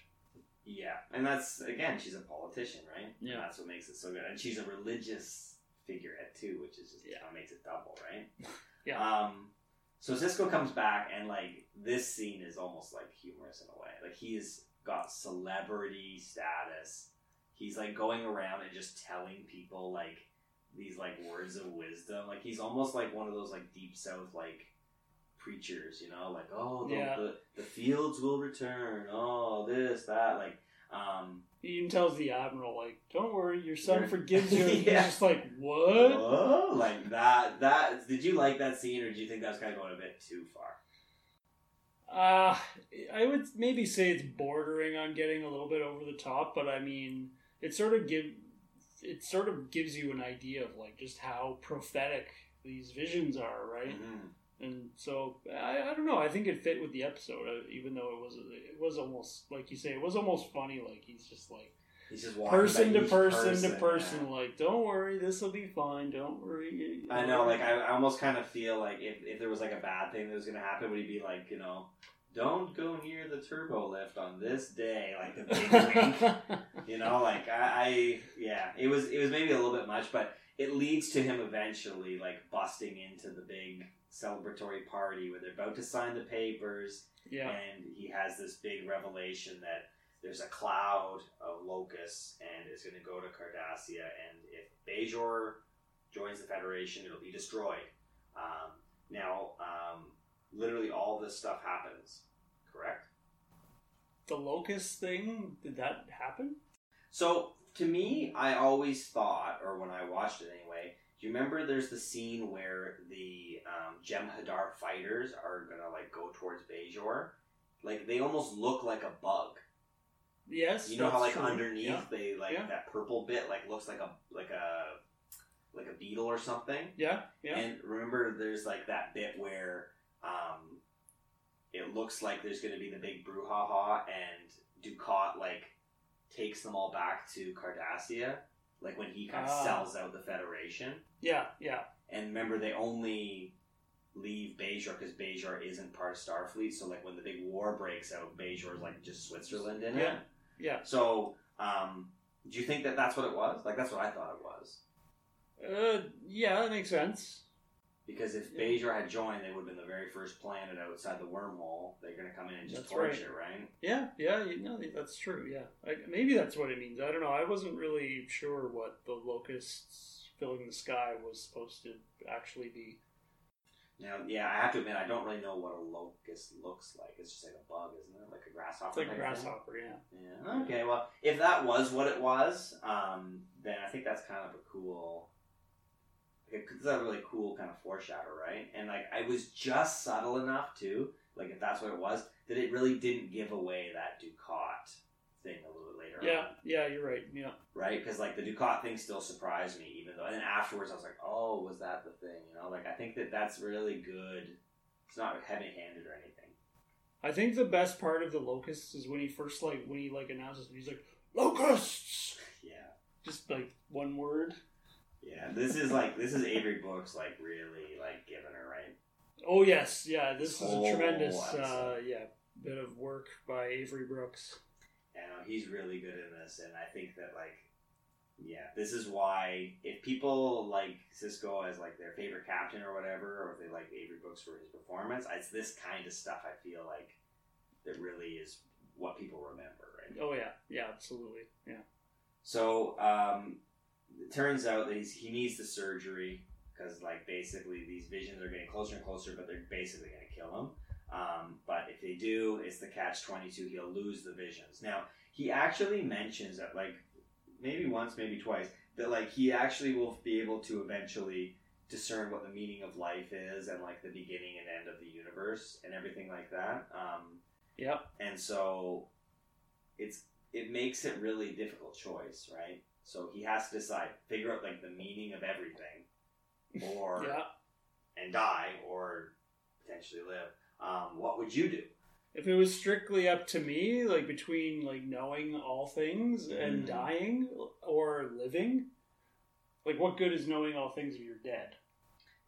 Yeah, and that's again, she's a politician, right? Yeah. And that's what makes it so good, and she's a religious figurehead too, which is just Yeah. makes it double, right? <laughs> Yeah. Um, so Sisko comes back, and like this scene is almost like humorous in a way. Like he's got celebrity status. He's like going around and just telling people like these like words of wisdom. Like he's almost like one of those like deep south like preachers, you know, like oh the, Yeah. the the fields will return. Oh this that like um He even tells the admiral like, "Don't worry, your son <laughs> Yeah. forgives you." Yeah. He's just like, "What?" oh, like that that did you like that scene or do you think that was kind of going a bit too far? Uh, I would maybe say it's bordering on getting a little bit over the top, but I mean, it sort of give it sort of gives you an idea of like just how prophetic these visions are, right? Mhm. And so I, I don't know. I think it fit with the episode, uh, even though it was it was almost like you say it was almost funny. Like he's just like He's just person to each person, to person, yeah. like don't worry, this will be fine. Don't worry. I know, like I, I almost kind of feel like if, if there was like a bad thing that was gonna happen, would he be like, you know, don't go near the turbo lift on this day, like the big <laughs> wink, you know, like I, I, yeah, it was it was maybe a little bit much, but it leads to him eventually like busting into the big celebratory party where they're about to sign the papers, yeah, and he has this big revelation that there's a cloud of locusts and it's going to go to Cardassia, and if Bajor joins the Federation, it'll be destroyed. Um, now, um, literally all this stuff happens, correct? the locust thing did that happen? So, to me, I always thought, or when I watched it anyway, do you remember there's the scene where the um, Jem'Hadar fighters are to like go towards Bajor? Like, they almost look like a bug. Yes, You know how like true. underneath Yeah. they like Yeah. that purple bit like looks like a like a like a beetle or something. Yeah, yeah. And remember, there's like that bit where um, it looks like there's to be the big brouhaha, and Dukat like takes them all back to Cardassia, like when he kind of Ah. sells out the Federation. yeah, yeah, And remember, they only leave Bajor because Bajor isn't part of Starfleet. So like when the big war breaks out, Bajor is like just Switzerland in it. Yeah. yeah. So, um, do you think that that's what it was? Like, that's what I thought it was. Uh, yeah, that makes sense. Because if Yeah. Bajor had joined, they would have been the very first planet outside the wormhole. They're going to come in and just That's torch right. it, right? Yeah, yeah, you know, that's true. Yeah, I, maybe that's what it means. I don't know. I wasn't really sure what the locusts filling the sky was supposed to actually be. Now, yeah, I have to admit, I don't really know what a locust looks like. It's just like a bug, isn't it? Like a grasshopper. It's like a grasshopper. Yeah. Yeah. Okay. Well, if that was what it was, um, then I think that's kind of a cool. Like, it's a really cool kind of foreshadow, right? And like, I was just subtle enough too. Like, if that's what it was, that it really didn't give away that Dukat thing a little bit later Yeah, on, yeah, you're right. Yeah, right? Because like the Dukat thing still surprised me, even though. And then afterwards, I was like, oh, was that the thing? You know, like I think that that's really good. It's not heavy-handed or anything. I think the best part of the locusts is when he first like when he like announces he's like locusts, Yeah. just like one word. Yeah, this is like this is Avery Brooks like really like giving her right. Oh yes, yeah. This is a tremendous, uh, yeah, bit of work by Avery Brooks. And uh, he's really good in this, and I think that like, yeah, this is why if people like Sisko as like their favorite captain or whatever, or if they like Avery Brooks for his performance, it's this kind of stuff I feel like that really is what people remember, right? Oh yeah, yeah, absolutely, yeah. So um, it turns out that he's, he needs the surgery because, like, basically these visions are getting closer and closer, but they're basically going to kill him. Um, but if they do, it's the catch twenty two. He'll lose the visions. Now he actually mentions that, like, maybe once, maybe twice, that like he actually will be able to eventually discern what the meaning of life is and like the beginning and end of the universe and everything like that. Um, Yep. and so it's it makes it really difficult choice, right? So he has to decide, figure out like the meaning of everything, or <laughs> Yeah. and die, or potentially live. Um, what would you do? If it was strictly up to me, like between like knowing all things and Mhm. dying or living, like what good is knowing all things if you're dead?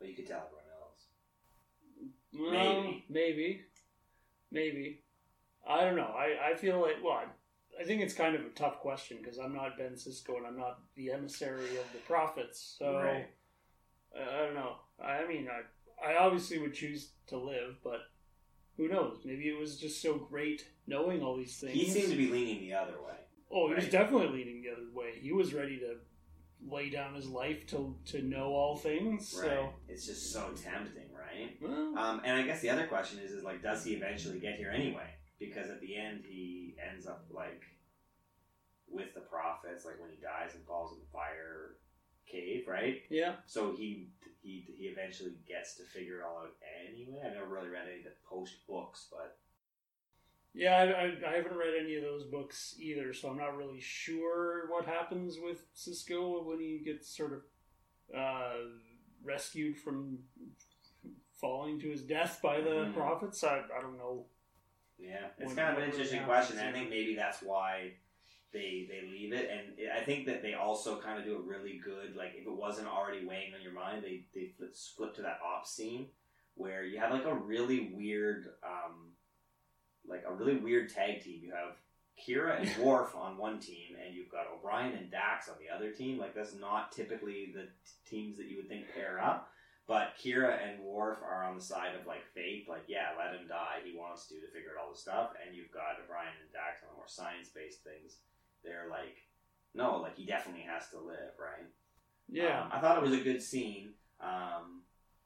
Well, you could tell everyone else. Well, Maybe. maybe, maybe. I don't know. I, I feel like well, I, I think it's kind of a tough question because I'm not Ben Sisko and I'm not the emissary of the prophets. So Right. I, I don't know. I mean, I I obviously would choose to live, but who knows? Maybe it was just so great knowing all these things. He seemed to be leaning the other way. Oh, he was definitely leaning the other way. He was ready to lay down his life to to know all things. Right? So, It's just so tempting, right? well, Um, and I guess the other question is, is like, does he eventually get here anyway? Because at the end, he ends up like with the prophets, like when he dies and falls in the fire cave, right? yeah. So he he he eventually gets to figure it all out anyway. I never really read any of the post books, but Yeah, I, I, I haven't read any of those books either, so I'm not really sure what happens with Sisko when he gets sort of uh, rescued from falling to his death by the Mhm. prophets. I, I don't know. Yeah, it's When- kind of an interesting question. and I think maybe that's why they they leave it, and I think that they also kind of do a really good like if it wasn't already weighing on your mind, they they flip, flip to that op scene where you have like a really weird um like a really weird tag team. You have Kira and <laughs> Worf on one team, and you've got O'Brien and Dax on the other team. Like that's not typically the t- teams that you would think pair up. But Kira and Worf are on the side of like fate, like yeah, let him die. He wants to to figure out all the stuff. And you've got O'Brien and Dax on the more science based things. They're like, no, like he definitely has to live, right? Yeah, Um, I thought it was a good scene. Um,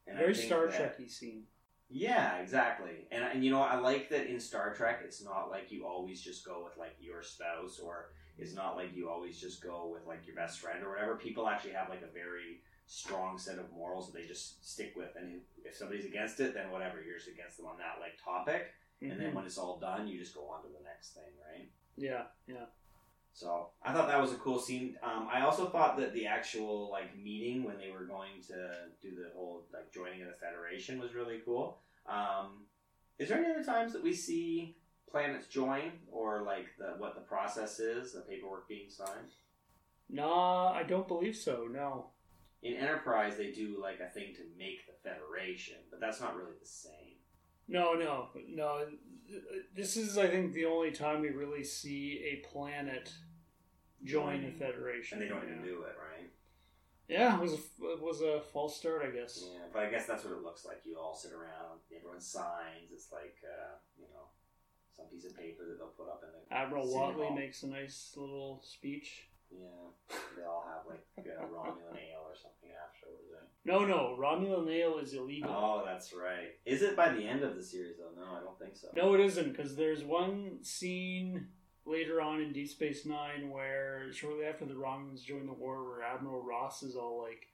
very Star Trekky scene. yeah, exactly. And and you know, I like that in Star Trek, it's not like you always just go with like your spouse, or it's not like you always just go with like your best friend or whatever. People actually have like a very strong set of morals that they just stick with, and if somebody's against it, then whatever, you're just against them on that like topic. And then Mhm. when it's all done, you just go on to the next thing, right? yeah, yeah. So I thought that was a cool scene. Um, I also thought that the actual like meeting when they were going to do the whole like joining of the Federation was really cool. Um, is there any other times that we see planets join or like the what the process is, the paperwork being signed? Nah, I don't believe so. No. In Enterprise, they do like a thing to make the Federation, but that's not really the same. No, no, no. This is, I think, the only time we really see a planet join the Federation. And they don't even do it, right? Yeah, it was a, it was a false start, I guess. Yeah, but I guess that's what it looks like. You all sit around, everyone signs. It's like uh, you know, some piece of paper that they'll put up in the Admiral Whatley Hall. makes a nice little speech. Yeah, they all have like <laughs> a Romulan ale or something afterwards. Right? No, no, Romulan ale is illegal. Oh, that's right. Is it by the end of the series though? No, I don't think so. No, it isn't, because there's one scene later on in Deep Space Nine where shortly after the Romulans join the war, where Admiral Ross is all like,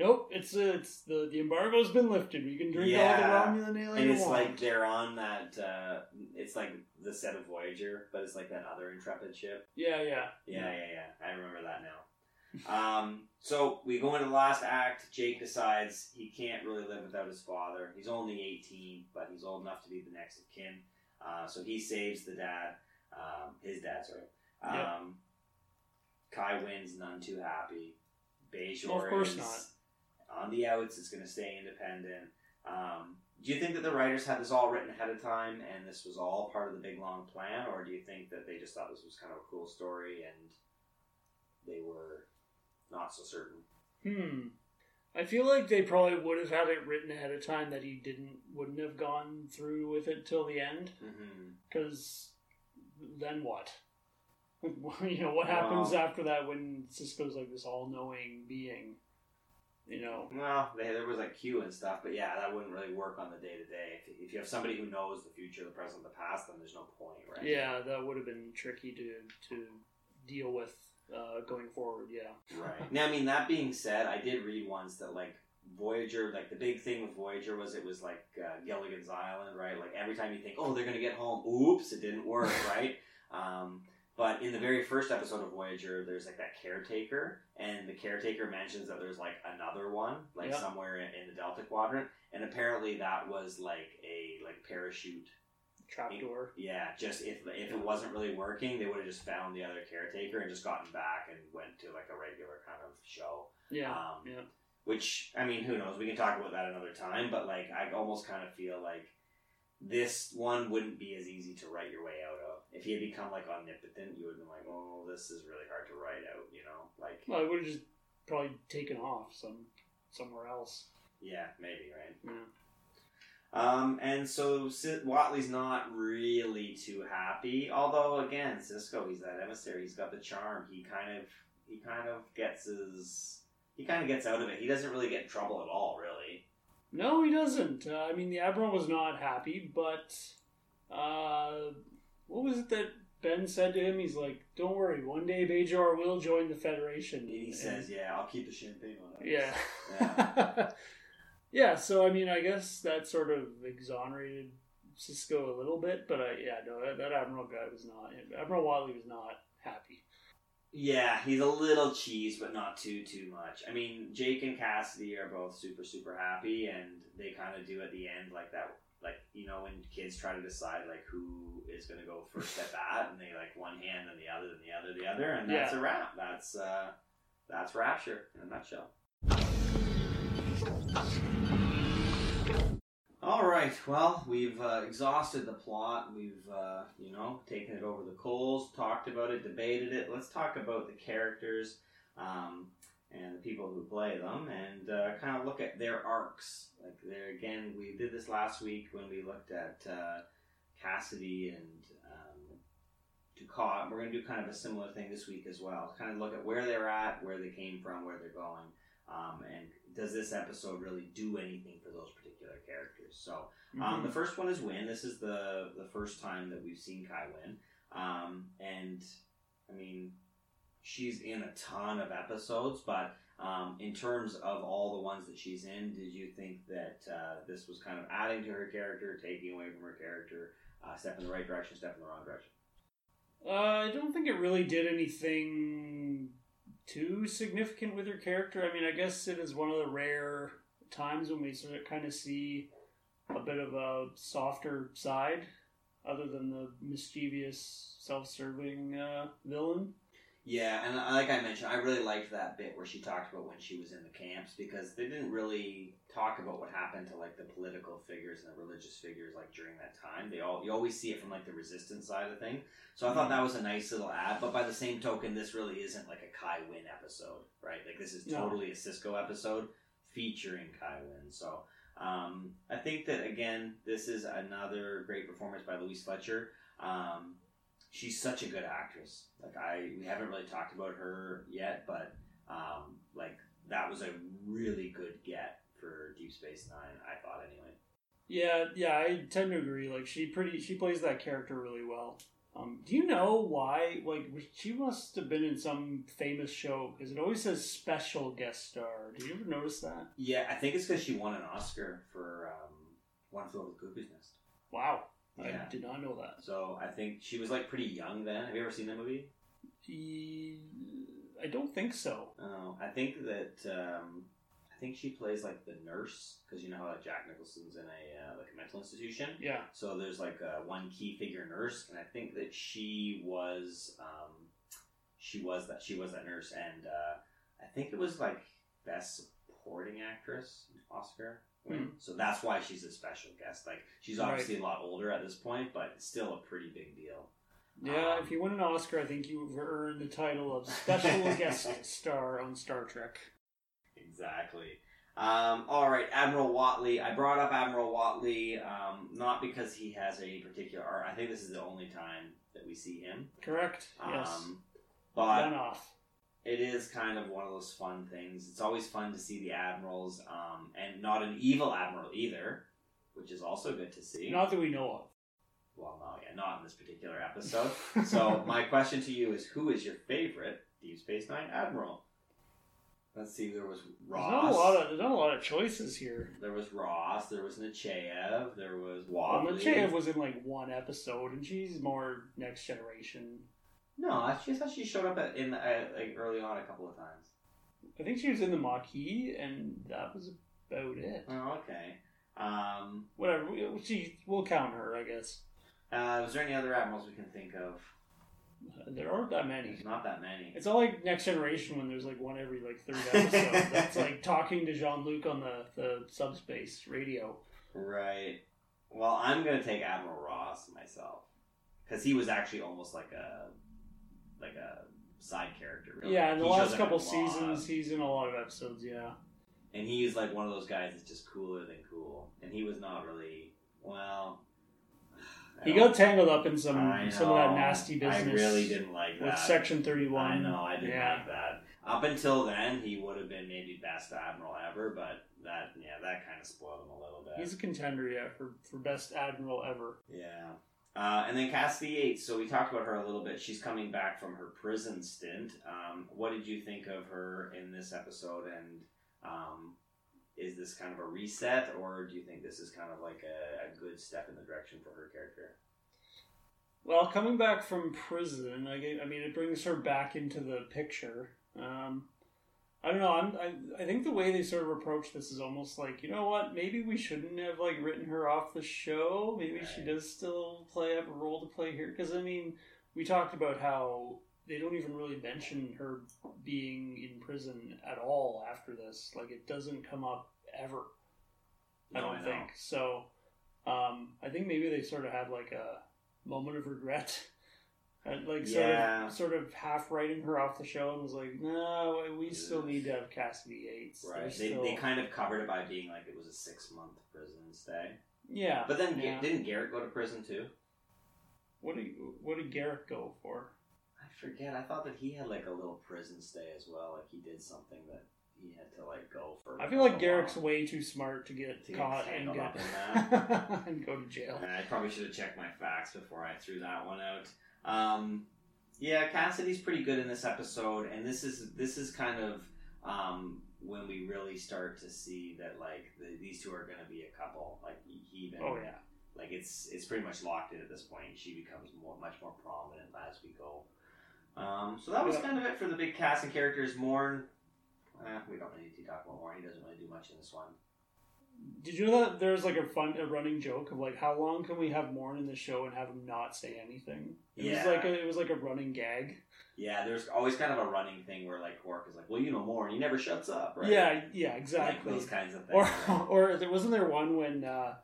"Nope, it's uh, it's the the embargo's been lifted. We can drink Yeah. all the Romulan ale And it's want." like they're on that. Uh, it's like the set of Voyager, but it's like that other Intrepid ship. yeah, yeah, Yeah, yeah, yeah. I remember that now. Um, so we go into the last act. Jake decides he can't really live without his father. He's only 18, but he's old enough to be the next of kin. Uh, so he saves the dad, um, his dad, sorry. Um. Kai Winn's, none too happy. Bajor Well, of course is not. On the outs, It's going to stay independent. Um, do you think that the writers had this all written ahead of time and this was all part of the big long plan, or do you think that they just thought this was kind of a cool story and they were not so certain? Hmm. I feel like they probably would have had it written ahead of time that he didn't wouldn't have gone through with it till the end. Mm-hmm. Because then what? <laughs> you know what happens Well- after that when Sisko's like this all-knowing being? You know. Well, they, there was like Q and stuff, but yeah, that wouldn't really work on the day to day. If if you have somebody who knows the future, the present, the past, then there's no point, right? Yeah, that would have been tricky to to deal with uh, going forward. Yeah. Right. Now, I mean, that being said, I did read once that like Voyager, like the big thing with Voyager was it was like uh, Gilligan's Island, right? Like every time you think, oh, they're gonna get home, oops, it didn't work, <laughs> right? Um, but in the very first episode of Voyager, there's like that caretaker, and the caretaker mentions that there's like another one, like Yeah. somewhere in, in the Delta Quadrant, and apparently that was like a like parachute Trapdoor. yeah, just if if it wasn't really working, they would have just found the other caretaker and just gotten back and went to like a regular kind of show. Yeah. Um, yeah. Which I mean, who knows? We can talk about that another time. But like, I almost kind of feel like this one wouldn't be as easy to write your way out of. If he had become like omnipotent, you would have been like, oh, this is really hard to write out. You know, like Well, I would have just probably taken off some somewhere else. yeah, maybe right. Yeah. Um, and so Si- Whatley's not really too happy. Although again, Sisko, he's that emissary. He's got the charm. He kind of he kind of gets his he kind of gets out of it. He doesn't really get in trouble at all, really. No, he doesn't. Uh, I mean, the admiral was not happy, but uh, what was it that Ben said to him? He's like, "Don't worry, one day Bajor will join the Federation." And he says, "Yeah, I'll keep the champagne on." ice." Yeah. Yeah. yeah, so I mean, I guess that sort of exonerated Sisko a little bit, but I, yeah, no, that, that Admiral guy was not, Admiral Wiley was not happy. Yeah, he's a little cheese, but not too too much. I mean, Jake and Kasidy are both super super happy, and they kind of do at the end like that, like you know when kids try to decide like who is going to go first at bat, and they like one hand and the other, and the other, the other, and that's Yeah. a wrap. That's uh, that's Rapture in a nutshell. All right. Well, we've uh, exhausted the plot. We've, uh, you know, taken it over the coals, talked about it, debated it. Let's talk about the characters um, and the people who play them, and uh, kind of look at their arcs. Like there again, we did this last week when we looked at uh, Kasidy and um, Dukat. We're going to do kind of a similar thing this week as well. Kind of look at where they're at, where they came from, where they're going. Um, and does this episode really do anything for those particular characters? So, um, the first one is Winn. This is the the first time that we've seen Kai Winn, um, and I mean, she's in a ton of episodes. But um, in terms of all the ones that she's in, did you think that uh, this was kind of adding to her character, taking away from her character, uh, step in the right direction, step in the wrong direction? Uh, I don't think it really did anything too significant with her character. I mean, I guess it is one of the rare times when we sort of kind of see a bit of a softer side, other than the mischievous, self-serving uh, villain. Yeah, and like I mentioned, I really liked that bit where she talked about when she was in the camps because they didn't really talk about what happened to like the political figures and the religious figures like during that time. They all you always see it from like the resistance side of the thing. So I thought that was a nice little ad. But by the same token, this really isn't like a Kai Winn episode, right? Like this is No. totally a Sisko episode featuring Kai Winn. So um, I think that again, this is another great performance by Louise Fletcher. Um, she's such a good actress. Like I, we haven't really talked about her yet, but um, like that was a really good get for Deep Space Nine. I thought anyway. Yeah, yeah, I tend to agree. Like she pretty, she plays that character really well. Um, do you know why? Like she must have been in some famous show because it always says special guest star. Did you ever notice that? Yeah, I think it's because she won an Oscar for um, One Flew Over the Cuckoo's Nest. Wow, Yeah. I did not know that. So I think she was like pretty young then. Have you ever seen that movie? I don't think so. Oh, I think that um, I think she plays like the nurse because you know how Jack Nicholson's in a uh, like a mental institution. Yeah, So there's like a one key figure nurse, and I think that she was um, she was that she was that nurse, and uh, I think it was like best supporting actress Oscar. Win. Hmm. So that's why she's a special guest. Like she's obviously a lot older at this point, but still a pretty big deal. yeah. Um, if you win an Oscar, I think you've earned the title of special <laughs> guest star on Star Trek. Exactly. Um, all right, Admiral Whatley. I brought up Admiral Whatley um, not because he has any particular art. I think this is the only time that we see him. Correct. Yes. Um, but One off. It is kind of one of those fun things. It's always fun to see the admirals, um, and not an evil admiral either, which is also good to see. Not that we know of. well, no, yeah, not in this particular episode. so <laughs> my question to you is, who is your favorite Deep Space Nine admiral? Let's see. There was There's Ross. not a lot of there's not a lot of choices here. There was Ross. There was Nechayev. There was Well, Whatley. Was in like one episode, and she's more next generation. No, I just thought she showed up at, in uh, like early on a couple of times. I think she was in the Maquis, and that was about it. Oh, okay. Um, Whatever. we- She we'll count her, I guess. uh, was there any other admirals we can think of? There aren't that many. There's not that many. It's not like Next Generation when there's like one every like third episode. <laughs> That's like talking to Jean Luc on the the subspace radio. Right. Well, I'm gonna take Admiral Ross myself because he was actually almost like a like a side character. Really. Yeah, in the He last couple in a lot. seasons, he's in a lot of episodes. Yeah. and he's like one of those guys that's just cooler than cool. And he was not really well. <sighs> He got tangled up in some I some of that nasty business. I really didn't like that. with Section Thirty One. I know, I didn't yeah. like that. Up until then, he would have been maybe best admiral ever, but that yeah, that kind of spoiled him a little bit. He's a contender, yeah, for, for best admiral ever. Yeah. Uh, and then Kasidy Yates. So we talked about her a little bit. She's coming back from her prison stint. Um, what did you think of her in this episode? And um, is this kind of a reset, or do you think this is kind of like a, a good step in the direction for her character? Well, coming back from prison, I, mean, it brings her back into the picture. Um, I don't know. I'm, I, I think the way they sort of approach this is almost like, you know what? Maybe we shouldn't have like written her off the show. Maybe she does still play have a role to play here. Because I mean, we talked about how they don't even really mention her being in prison at all after this. Like it doesn't come up ever. I No, don't I think so. Um, I think maybe they sort of had like a moment of regret, and like sort Yeah. of sort of half writing her off the show, and was like, no, we still need to have Kasidy Yates. Right. They, still- they kind of covered it by being like it was a six month prison stay. yeah. But then yeah. didn't Garak go to prison too? what did what did Garak go for? I forget. I thought that he had like a little prison stay as well. Like he did something that he had to like go for. I feel like Garak's while. way too smart to get To get caught and get up in <laughs> and go to jail. And I probably should have checked my facts before I threw that one out. Um, yeah, Kasidy's pretty good in this episode, and this is this is kind of um, when we really start to see that like the, these two are going to be a couple. Like he he even Oh yeah. like it's it's pretty much locked in at this point. She becomes more much more prominent as we go. Um, so that was Yeah. kind of it for the big cast and characters. Morn, eh, we don't need to talk about Morn. He doesn't really do much in this one. Did you know that there's like a fun a running joke of like how long can we have Morn in the show and have him not say anything? It Yeah. was like a, it was like a running gag. Yeah, there's always kind of a running thing where like Quark is like, "Well, you know more, and he never shuts up." Right? Yeah, yeah, like exactly. those kinds of things. or right? <laughs> or there wasn't there one when uh,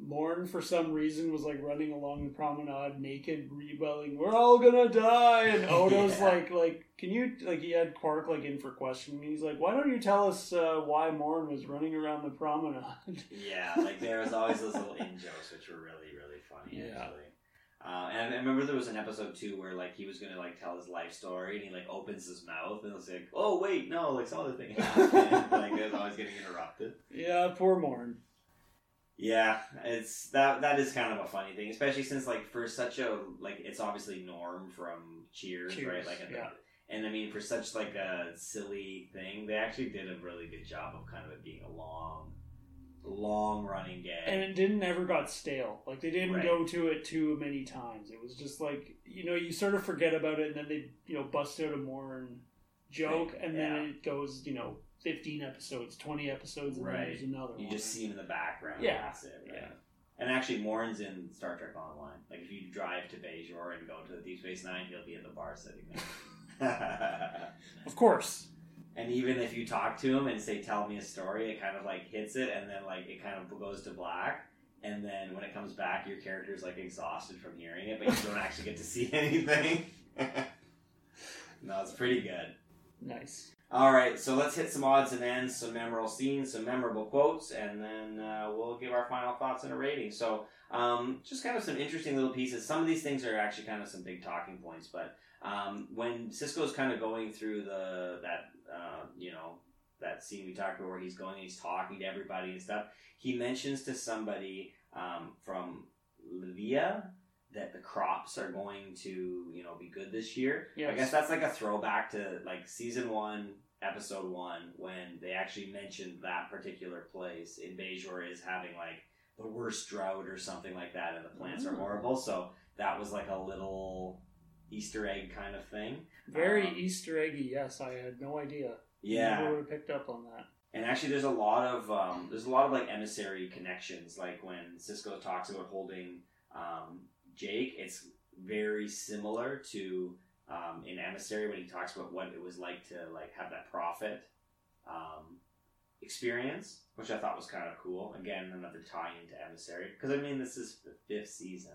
Morn for some reason was like running along the promenade naked, rebelling. We're all gonna die, and <laughs> Odo's Yeah. like like can you like he had Quark like in for questioning. He's like, why don't you tell us uh, why Morn was running around the promenade? <laughs> Yeah, like there was always those little in jokes which were really, really funny. Yeah. Actually. Uh, and I remember there was an episode too where like he was gonna like tell his life story and he like opens his mouth and it's like, oh wait, no, like some other thing happened. <laughs> like it was always getting interrupted. yeah, poor Morn. Yeah, it's that that is kind of a funny thing, especially since like for such a like it's obviously Norm from Cheers, Cheers, right? Like yeah. and I mean for such like a silly thing, they actually did a really good job of kind of it being a long, long running gag. and it didn't ever got stale. Like they didn't Right. go to it too many times. It was just like you know you sort of forget about it, and then they you know bust out a more joke, and then Yeah. it goes you know fifteen episodes, twenty episodes, and then Right. there's another You one. just see him in the background. Yeah, That's it, right? yeah. And actually, Morn's in Star Trek Online. Like, if you drive to Bajor and go to Deep Space Nine, he'll be in the bar sitting there. <laughs> of course. and even if you talk to him and say, "Tell me a story," it kind of like hits it, and then like it kind of goes to black. And then when it comes back, your character's like exhausted from hearing it, but you don't actually get to see <laughs> anything. <laughs> no, it's pretty good. Nice. All right, so let's hit some odds and ends, some memorable scenes, some memorable quotes, and then uh, we'll give our final thoughts and a rating. So, um, just kind of some interesting little pieces. Some of these things are actually kind of some big talking points, but um, when Sisko's kind of going through the that uh, you know that scene we talked about where he's going and he's talking to everybody and stuff, he mentions to somebody um, from Livia that the crops are going to you know be good this year. Yes. I guess that's like a throwback to like season one, episode one, when they actually mentioned that particular place in Bajor is having like the worst drought or something like that, and the plants are Mm. horrible. So that was like a little Easter egg kind of thing. Very Um, Easter eggy. Yes, I had no idea. Yeah, Never would have picked up on that. and actually, there's a lot of um, there's a lot of like emissary connections. Like when Cisco talks about holding um, Jake, it's very similar to um, in emissary when he talks about what it was like to like have that prophet um, experience, which I thought was kind of cool. Again, another tie into emissary because I mean this is the fifth season,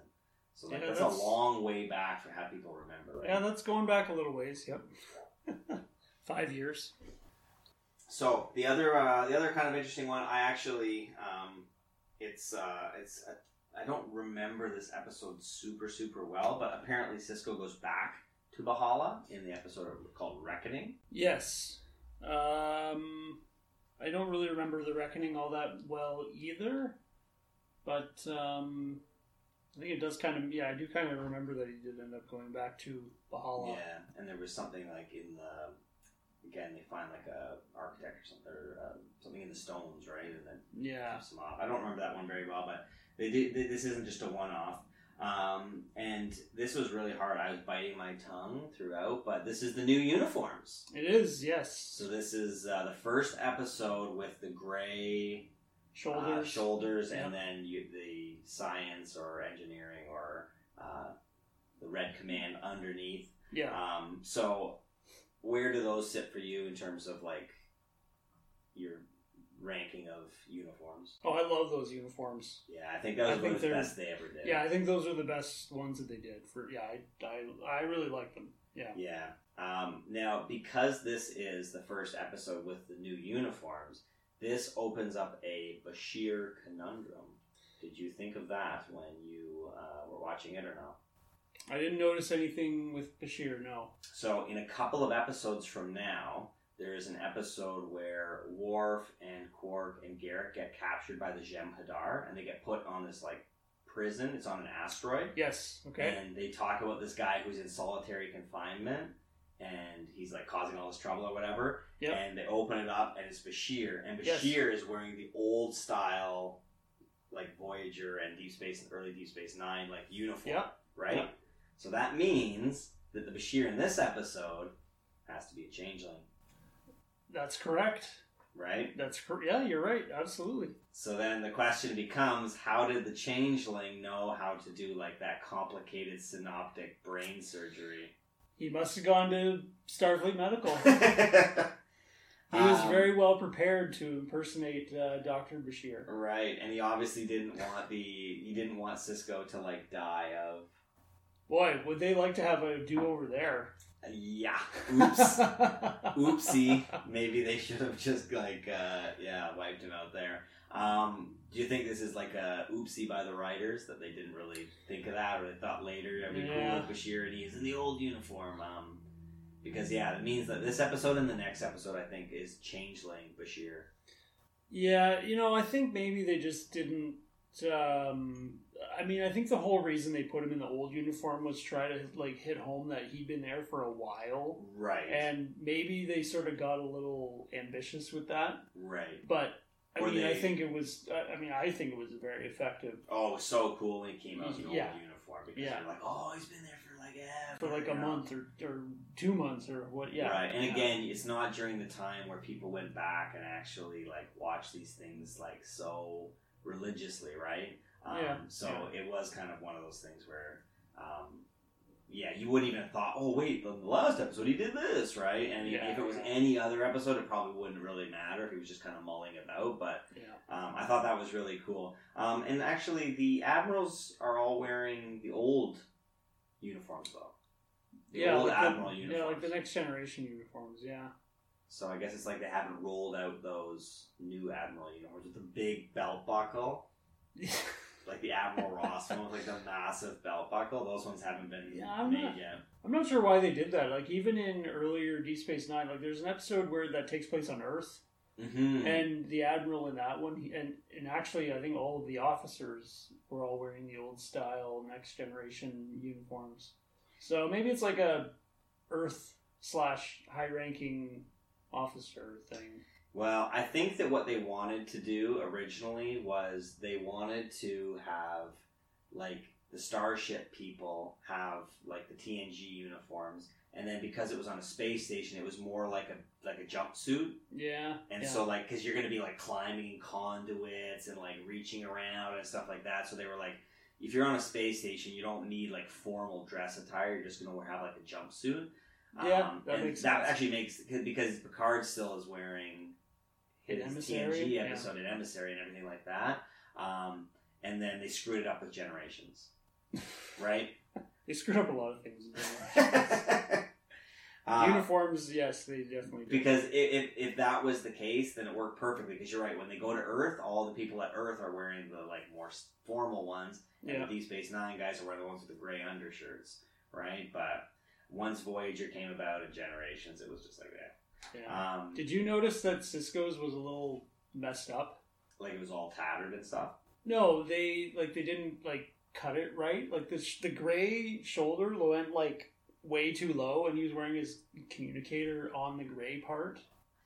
so like Yeah, that's, that's- a long way back for how people remember. Right? Yeah, that's going back a little ways. Yep. <laughs> Five years. So the other uh, the other kind of interesting one, I actually um, it's uh, it's uh, I don't remember this episode super super well, but apparently Sisko goes back to B'hala in the episode called Reckoning. Yes. Um, I don't really remember the reckoning all that well either, but um, I think it does kind of. Yeah, I do kind of remember that he did end up going back to B'hala. Yeah, and there was something like in the again they find like a architect or something or uh, something in the stones, right? And then Yeah. keeps them off. I don't remember that one very well, but they. They, this isn't just a one-off. Um, and this was really hard. I was biting my tongue throughout, but this is the new uniforms. It is. Yes. So this is uh, the first episode with the gray Shoulders. uh, shoulders, Yeah. and then you, the science or engineering or uh, the red command underneath. Yeah. Um, so where do those sit for you in terms of like your ranking of uniforms? Oh, I love those uniforms. Yeah, I think that I was one think of the best they ever did. Yeah, I think those are the best ones that they did. For yeah, I I, I really like them. Yeah. Yeah. Um, now, because this is the first episode with the new uniforms, this opens up a Bashir conundrum. Did you think of that when you uh, were watching it or no? I didn't notice anything with Bashir. No. So, in a couple of episodes from now, there is an episode where Worf and Quark and Garak get captured by the Jem'Hadar, and they get put on this like prison. It's on an asteroid. Yes. Okay. And they talk about this guy who's in solitary confinement, and he's like causing all this trouble or whatever. Yep. And they open it up, and it's Bashir, and Yes. Bashir is wearing the old style, like Voyager and Deep Space and early Deep Space Nine like uniform, Yep. right? Yep. So that means that the Bashir in this episode has to be a changeling. That's correct. right? That's cor- yeah, you're right. Absolutely. So then the question becomes how did the changeling know how to do like that complicated synaptic brain surgery? He must have gone to Starfleet Medical. <laughs> He was Um, very well prepared to impersonate uh, Doctor Bashir. right, and he obviously didn't want the he didn't want Sisko to like die of Boy, would they like to have a do over there? yeah. Oops. <laughs> Oopsie. Maybe they should have just like uh yeah, wiped him out there. Um do you think this is like a oopsie by the writers that they didn't really think of that or they thought later it'd be Yeah. cool with Bashir and he's in the old uniform? Um because yeah, it means that this episode and the next episode I think is changeling Bashir. Yeah, you know, I think maybe they just didn't. Um, I mean, I think the whole reason they put him in the old uniform was try to like hit home that he'd been there for a while, Right. and maybe they sort of got a little ambitious with that. right. But I Or mean, I think it was. I mean, I think it was very effective Oh, it was so cool when he came out in the Yeah. old uniform because Yeah. you're like, oh, he's been there for like for like a know? month or, or two months or what. Yeah, Right. And yeah. again, it's not during the time where people went back and actually like watched these things like so religiously, right? Um, Yeah. So Yeah. it was kind of one of those things where, um, yeah, you wouldn't even have thought, oh wait, the last episode he did this, right? And Yeah. if it was any other episode, it probably wouldn't really matter if he was just kind of mulling it about. But yeah. um, I thought that was really cool. Um, and actually, the admirals are all wearing the old uniforms though. The yeah, old like admiral the, uniforms. yeah, like the next generation uniforms. Yeah, So I guess it's like they haven't rolled out those new Admiral uniforms with the big belt buckle, <laughs> like the Admiral Ross one with like the massive belt buckle. Those ones haven't been Yeah, I'm made not- yet. I'm not sure why they did that. Like even in earlier D Space Nine, like there's an episode where that takes place on Earth, Mm-hmm. and the admiral in that one, and and actually I think all of the officers were all wearing the old style next generation uniforms. So maybe it's like a Earth slash high ranking officer thing. Well, I think that what they wanted to do originally was they wanted to have like the Starship people have like the TNG uniforms, and then because it was on a space station, it was more like a like a jumpsuit. Yeah, And yeah. so, like, because you're going to be like climbing in conduits and like reaching around and stuff like that. So they were like, if you're on a space station, you don't need like formal dress attire. You're just going to have like a jumpsuit. Yeah, um, that makes that sense. actually makes because Picard still is wearing his emissary, TNG episode and emissary and everything like that. Um, and then they screwed it up with Generations, <laughs> right? they screwed up a lot of things. <laughs> Uh, Uniforms, yes, they definitely did. Because if, if, if that was the case, then it worked perfectly. Because you're right, when they go to Earth, all the people at Earth are wearing the like more formal ones, and Yeah. the Deep Space Nine guys are wearing the ones with the gray undershirts, right? But once Voyager came about in Generations, it was just like that. Yeah. Um, Did you notice that Sisko's was a little messed up? like it was all tattered and stuff. No, they like they didn't like cut it right. Like the sh- the gray shoulder went like way too low, and he was wearing his communicator on the gray part.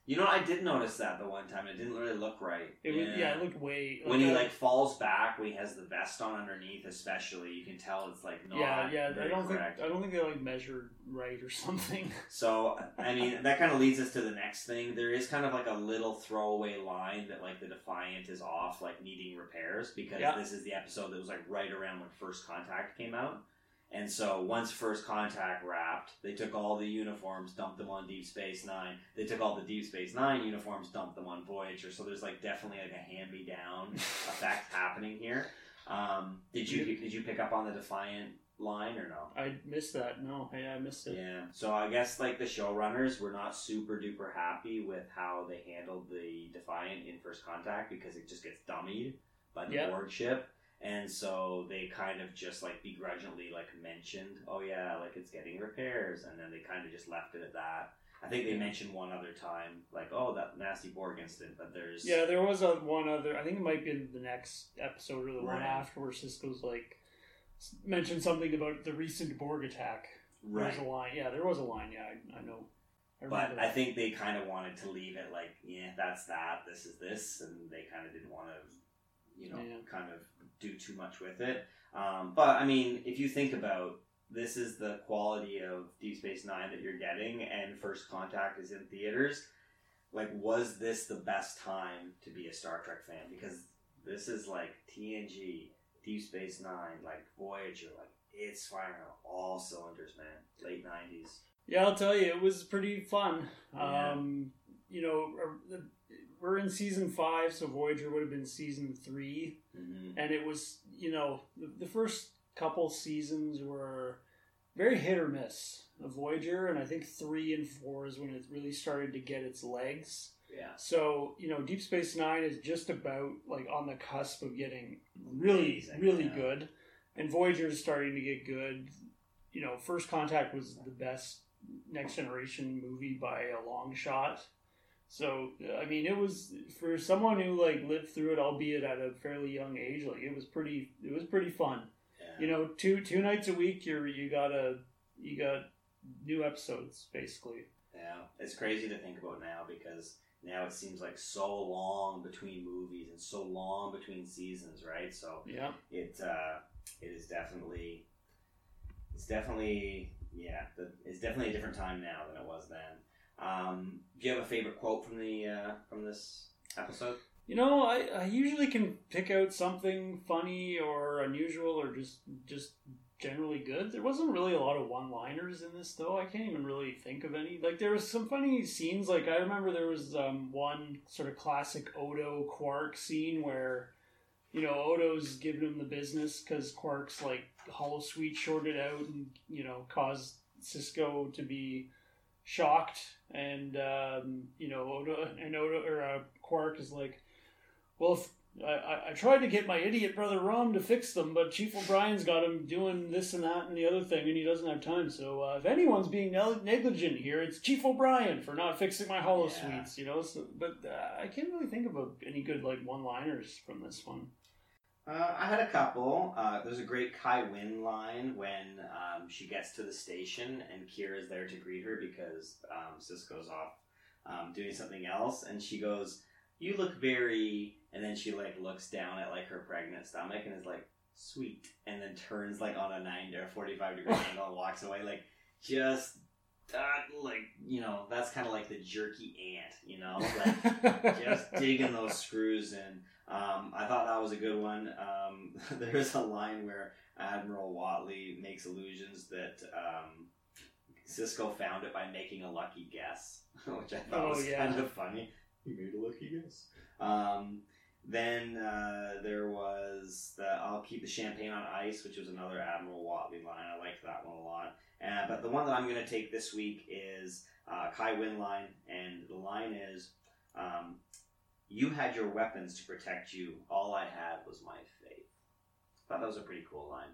You know, I did notice that the one time. It didn't really look right. It was yeah, it looked way when he like falls back, when he has the vest on underneath, especially, you can tell it's like not yeah yeah. I don't correct. think I don't think they like measured right or <laughs> something. So, I mean, that kind of leads us to the next thing. There is kind of like a little throwaway line that, like, the Defiant is off, like, needing repairs because Yeah. this is the episode that was, like, right around when First Contact came out. And so, once First Contact wrapped, they took all the uniforms, dumped them on Deep Space Nine. They took all the Deep Space Nine uniforms, dumped them on Voyager. So, there's, like, definitely, like, a hand me down <laughs> effect happening here. Um, did you did you pick up on the Defiant line or no? I missed that. No, yeah, I missed it. Yeah. So I guess like the showrunners were not super duper happy with how they handled the Defiant in First Contact because it just gets dummied by the Yep. Borg ship. And so they kind of just like begrudgingly like mentioned, oh yeah, like it's getting repairs, and then they kind of just left it at that. I think they mentioned one other time, like, oh, that nasty Borg incident, but there's Yeah, there was a one other. I think it might be in the next episode or the one after where Sisko's like mentioned something about the recent Borg attack. Right. was a line. Yeah, there was a line. Yeah, I, I know. I But I think they kind of wanted to leave it like, yeah, that's that, this is this, and they kind of didn't want to, you know, Yeah. kind of do too much with it. Um, but I mean, if you think about this is the quality of Deep Space Nine that you're getting, and First Contact is in theaters. like, was this the best time to be a Star Trek fan? Because this is like TNG, Deep Space Nine, like Voyager, like it's firing on all cylinders, man. Late nineties. Yeah, I'll tell you, it was pretty fun. Yeah. Um, you know, uh, we're in season five, so Voyager would have been season 3 Mm-hmm. and it was, you know, the, the first couple seasons were very hit or miss of Voyager, and I think three and four is when it really started to get its legs. Yeah. So, you know, Deep Space Nine is just about like on the cusp of getting really, Amazing, really yeah. good. And Voyager is starting to get good. You know, First Contact was the best next generation movie by a long shot. So, I mean, it was for someone who like lived through it, albeit at a fairly young age. Like, it was pretty, it was pretty fun. yeah. You know, two two nights a week, you're you got a you got new episodes basically. Yeah, it's crazy to think about now because now it seems like so long between movies and so long between seasons, right? So Yeah. it uh, it is definitely it's definitely yeah the, it's definitely a different time now than it was then. Um, do you have a favorite quote from the uh, from this episode? You know, I, I usually can pick out something funny or unusual or just just generally good. There wasn't really a lot of one-liners in this though. I can't even really think of any. Like there was some funny scenes. Like I remember there was um, one sort of classic Odo Quark scene where you know Odo's giving him the business because Quark's like holosuite shorted out and you know caused Sisko to be shocked and um, you know Odo and Odo or uh, Quark is like, well, if, I, I I tried to get my idiot brother Rom to fix them, but Chief O'Brien's got him doing this and that and the other thing, and he doesn't have time. So uh, if anyone's being negligent here, it's Chief O'Brien for not fixing my Hollow Yeah. Suites. You know, so, but uh, I can't really think of a, any good like one-liners from this one. Uh, I had a couple. Uh, there's a great Kai Winn line when um, she gets to the station and Kira's there to greet her because um, Sisko's off um, doing something else, and she goes, "You look very," and then she like looks down at like her pregnant stomach and is like, "Sweet," and then turns like on a nine or forty five degree <laughs> angle and walks away. Like just that, like you know, that's kind of like the jerky ant, you know, like <laughs> just digging those screws in. Um, I thought that was a good one. Um, <laughs> there's a line where Admiral Whatley makes allusions that um, Sisko found it by making a lucky guess, <laughs> which I thought Oh, was yeah. kind of funny. He made a lucky guess. Um, then uh, there was the "I'll keep the champagne on ice," which was another Admiral Whatley line. I liked that one a lot. Uh, but the one that I'm going to take this week is uh, Kai Winn line, and the line is. Um, you had your weapons to protect you. All I had was my faith. I Thought that was a pretty cool line.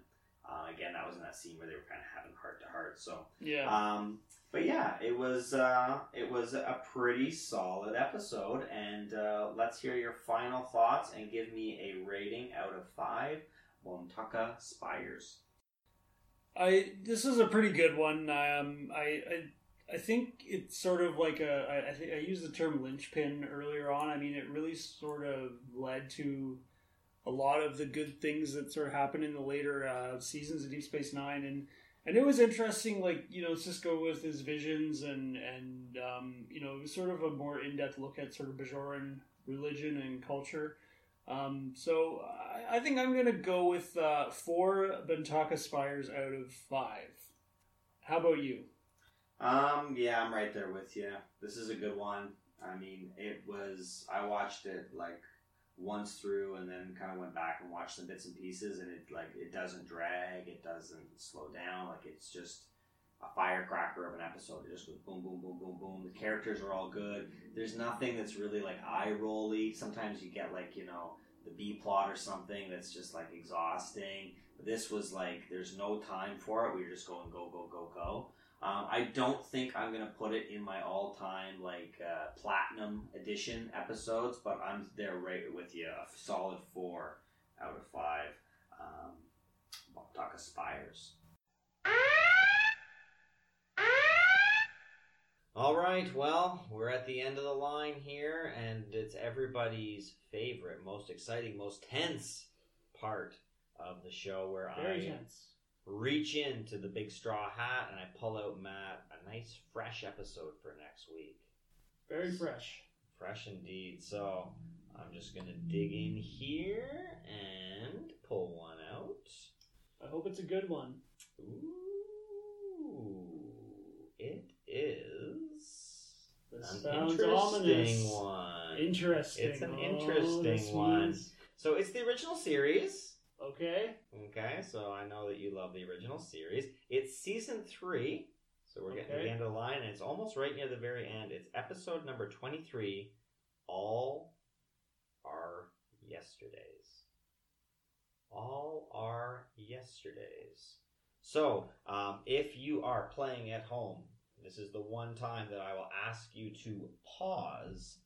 Uh, again, that was in that scene where they were kind of having heart to heart. So, yeah. um, but yeah, it was uh, it was a pretty solid episode. And uh, let's hear your final thoughts and give me a rating out of five. Bantaca Spires. I this is a pretty good one. Um, I, I I think it's sort of like a. I, I think I used the term linchpin earlier on. I mean, it really sort of led to a lot of the good things that sort of happened in the later uh, seasons of Deep Space Nine, and and it was interesting. Like you know, Sisko with his visions, and and um, you know, it was sort of a more in depth look at sort of Bajoran religion and culture. Um, so I, I think I'm to go with uh, four Bantaca Spires out of five. How about you? Um, yeah, I'm right there with you. This is a good one. I mean, it was. I watched it like once through, and then kind of went back and watched some bits and pieces, and it like it doesn't drag, it doesn't slow down. Like it's just a firecracker of an episode. It just goes boom, boom, boom, boom, boom. The characters are all good. There's nothing that's really like eye rolly. Sometimes you get like you know the B plot or something that's just like exhausting. But this was like there's no time for it. We were just going go, go, go, go. Um, I don't think I'm gonna put it in my all-time like uh, platinum edition episodes, but I'm there right with you. A solid four out of five. Um, Bantaca Spires. All right, well, we're at the end of the line here, and it's everybody's favorite, most exciting, most tense part of the show where Very I tense. Reach into the big straw hat and I pull out Matt a nice fresh episode for next week. Very fresh. Fresh indeed. So I'm just gonna dig in here and pull one out. I hope it's a good one. Ooh, it is This an interesting ominous. one. Interesting. It's an Oh, interesting this one. means- So it's the original series. Okay. Okay, so I know that you love the original series. It's season three, so we're getting to Okay. the end of the line, and it's almost right near the very end. It's episode number 23 All Our Yesterdays. All Our Yesterdays. So, um, if you are playing at home, this is the one time that I will ask you to pause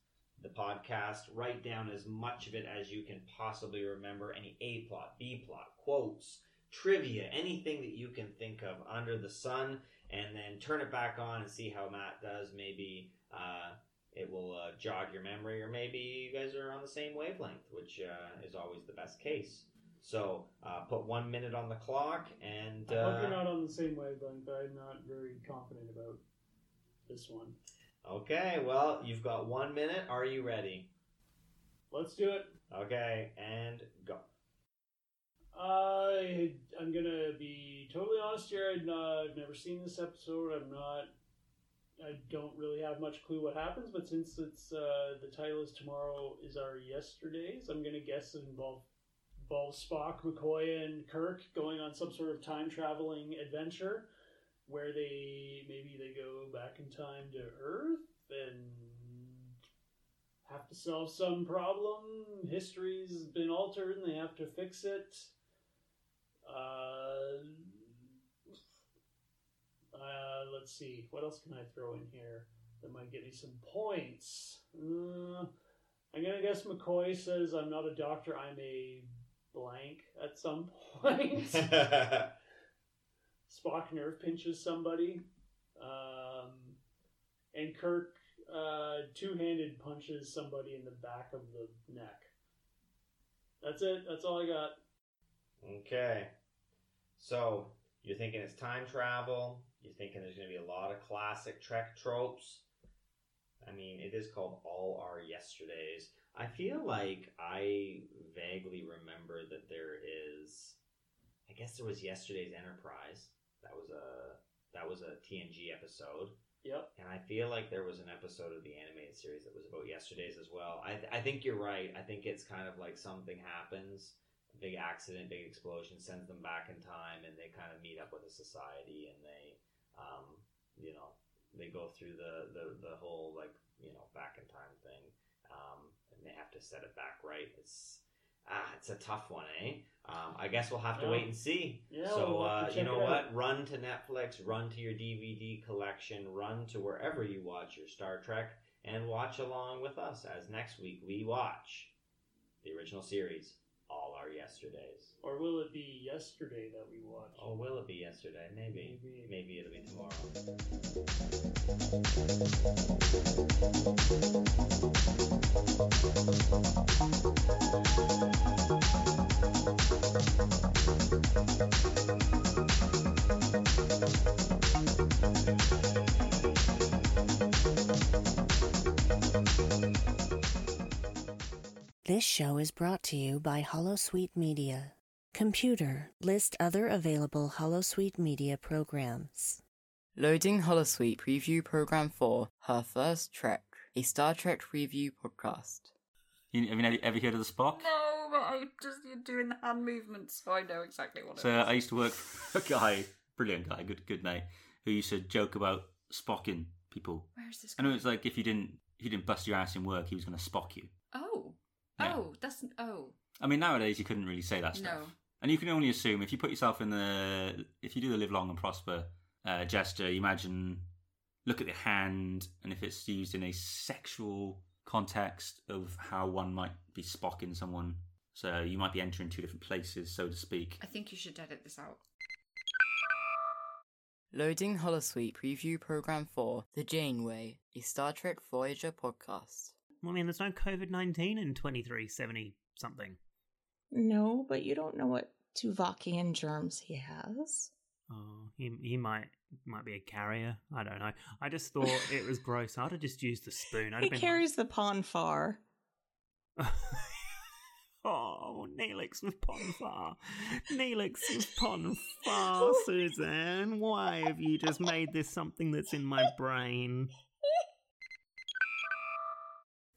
the podcast, write down as much of it as you can possibly remember any A plot, B plot, quotes, trivia, anything that you can think of under the sun, and then turn it back on and see how Matt does. Maybe uh, it will uh, jog your memory, or maybe you guys are on the same wavelength, which uh, is always the best case. So uh, put one minute on the clock, and I hope uh, you're not on the same wavelength, but I'm not very confident about this one. Okay. Well, you've got one minute. Are you ready? Let's do it. Okay, and go. I I'm gonna be totally honest here. I've, not, I've never seen this episode. I'm not. I don't really have much clue what happens. But since it's uh, the title is tomorrow is our yesterdays, I'm gonna guess it involve involves Spock, McCoy, and Kirk going on some sort of time traveling adventure, where they maybe they go back in time to Earth and have to solve some problem. History's been altered and they have to fix it. Uh, uh, let's see. What else can I throw in here that might get me some points? Uh, I'm gonna guess McCoy says I'm not a doctor. I'm a blank at some <laughs> point. <laughs> Spock nerve pinches somebody, um, and Kirk uh, two-handed punches somebody in the back of the neck. That's it. That's all I got. Okay. So you're thinking it's time travel. You're thinking there's going to be a lot of classic Trek tropes. I mean, it is called All Our Yesterdays. I feel like I vaguely remember that there is. I guess there was Yesterday's Enterprise. That was a that was a TNG episode. Yep. And I feel like there was an episode of the animated series that was about yesterday's as well. I, I think you're right. I think it's kind of like something happens, big accident, big explosion, sends them back in time, and they kind of meet up with a society, and they, um, you know, they go through the, the, the whole like you know back in time thing, um, and they have to set it back right. It's ah, it's a tough one, eh? Um, I guess we'll have to Yeah. wait and see. Yeah, so we'll uh, you know what? Run to Netflix, run to your DVD collection, run to wherever you watch your Star Trek, and watch along with us as next week we watch the original series, All Our Yesterdays. Or will it be yesterday that we watch? Oh, will it be yesterday? Maybe. Maybe. Maybe it'll be tomorrow. Show is brought to you by Holosuite Media. Computer, list other available Holosuite Media programs. Loading Holosuite preview program for Her First Trek, a Star Trek review podcast. You, have you ever, ever heard of the Spock? No, but I just you're doing the hand movements, so I know exactly what So it is. I used to work for a guy, brilliant guy, good good mate, who used to joke about spocking people. Where is this? I know it's like if you didn't if you didn't bust your ass in work, he was going to spock you. Oh, Yeah. oh, that's oh I mean, nowadays you couldn't really say that stuff. no. And you can only assume if you put yourself in the if you do the live long and prosper uh, gesture, you imagine look at the hand, and if it's used in a sexual context of how one might be spocking someone, so you might be entering two different places, so to speak. I think you should edit this out. Loading Holosuite preview program for The Janeway, a Star Trek Voyager podcast. I mean, there's no COVID 19 in 2370 something. No, but you don't know what Tuvakian germs he has. Oh, he he might might be a carrier. I don't know. I just thought it was <laughs> gross. I'd have just used the spoon. I'd He carries the pon farr. <laughs> Oh, Neelix with Pon farr. Neelix with <laughs> Pon farr, Suzanne. Why have you just made this something that's in my brain?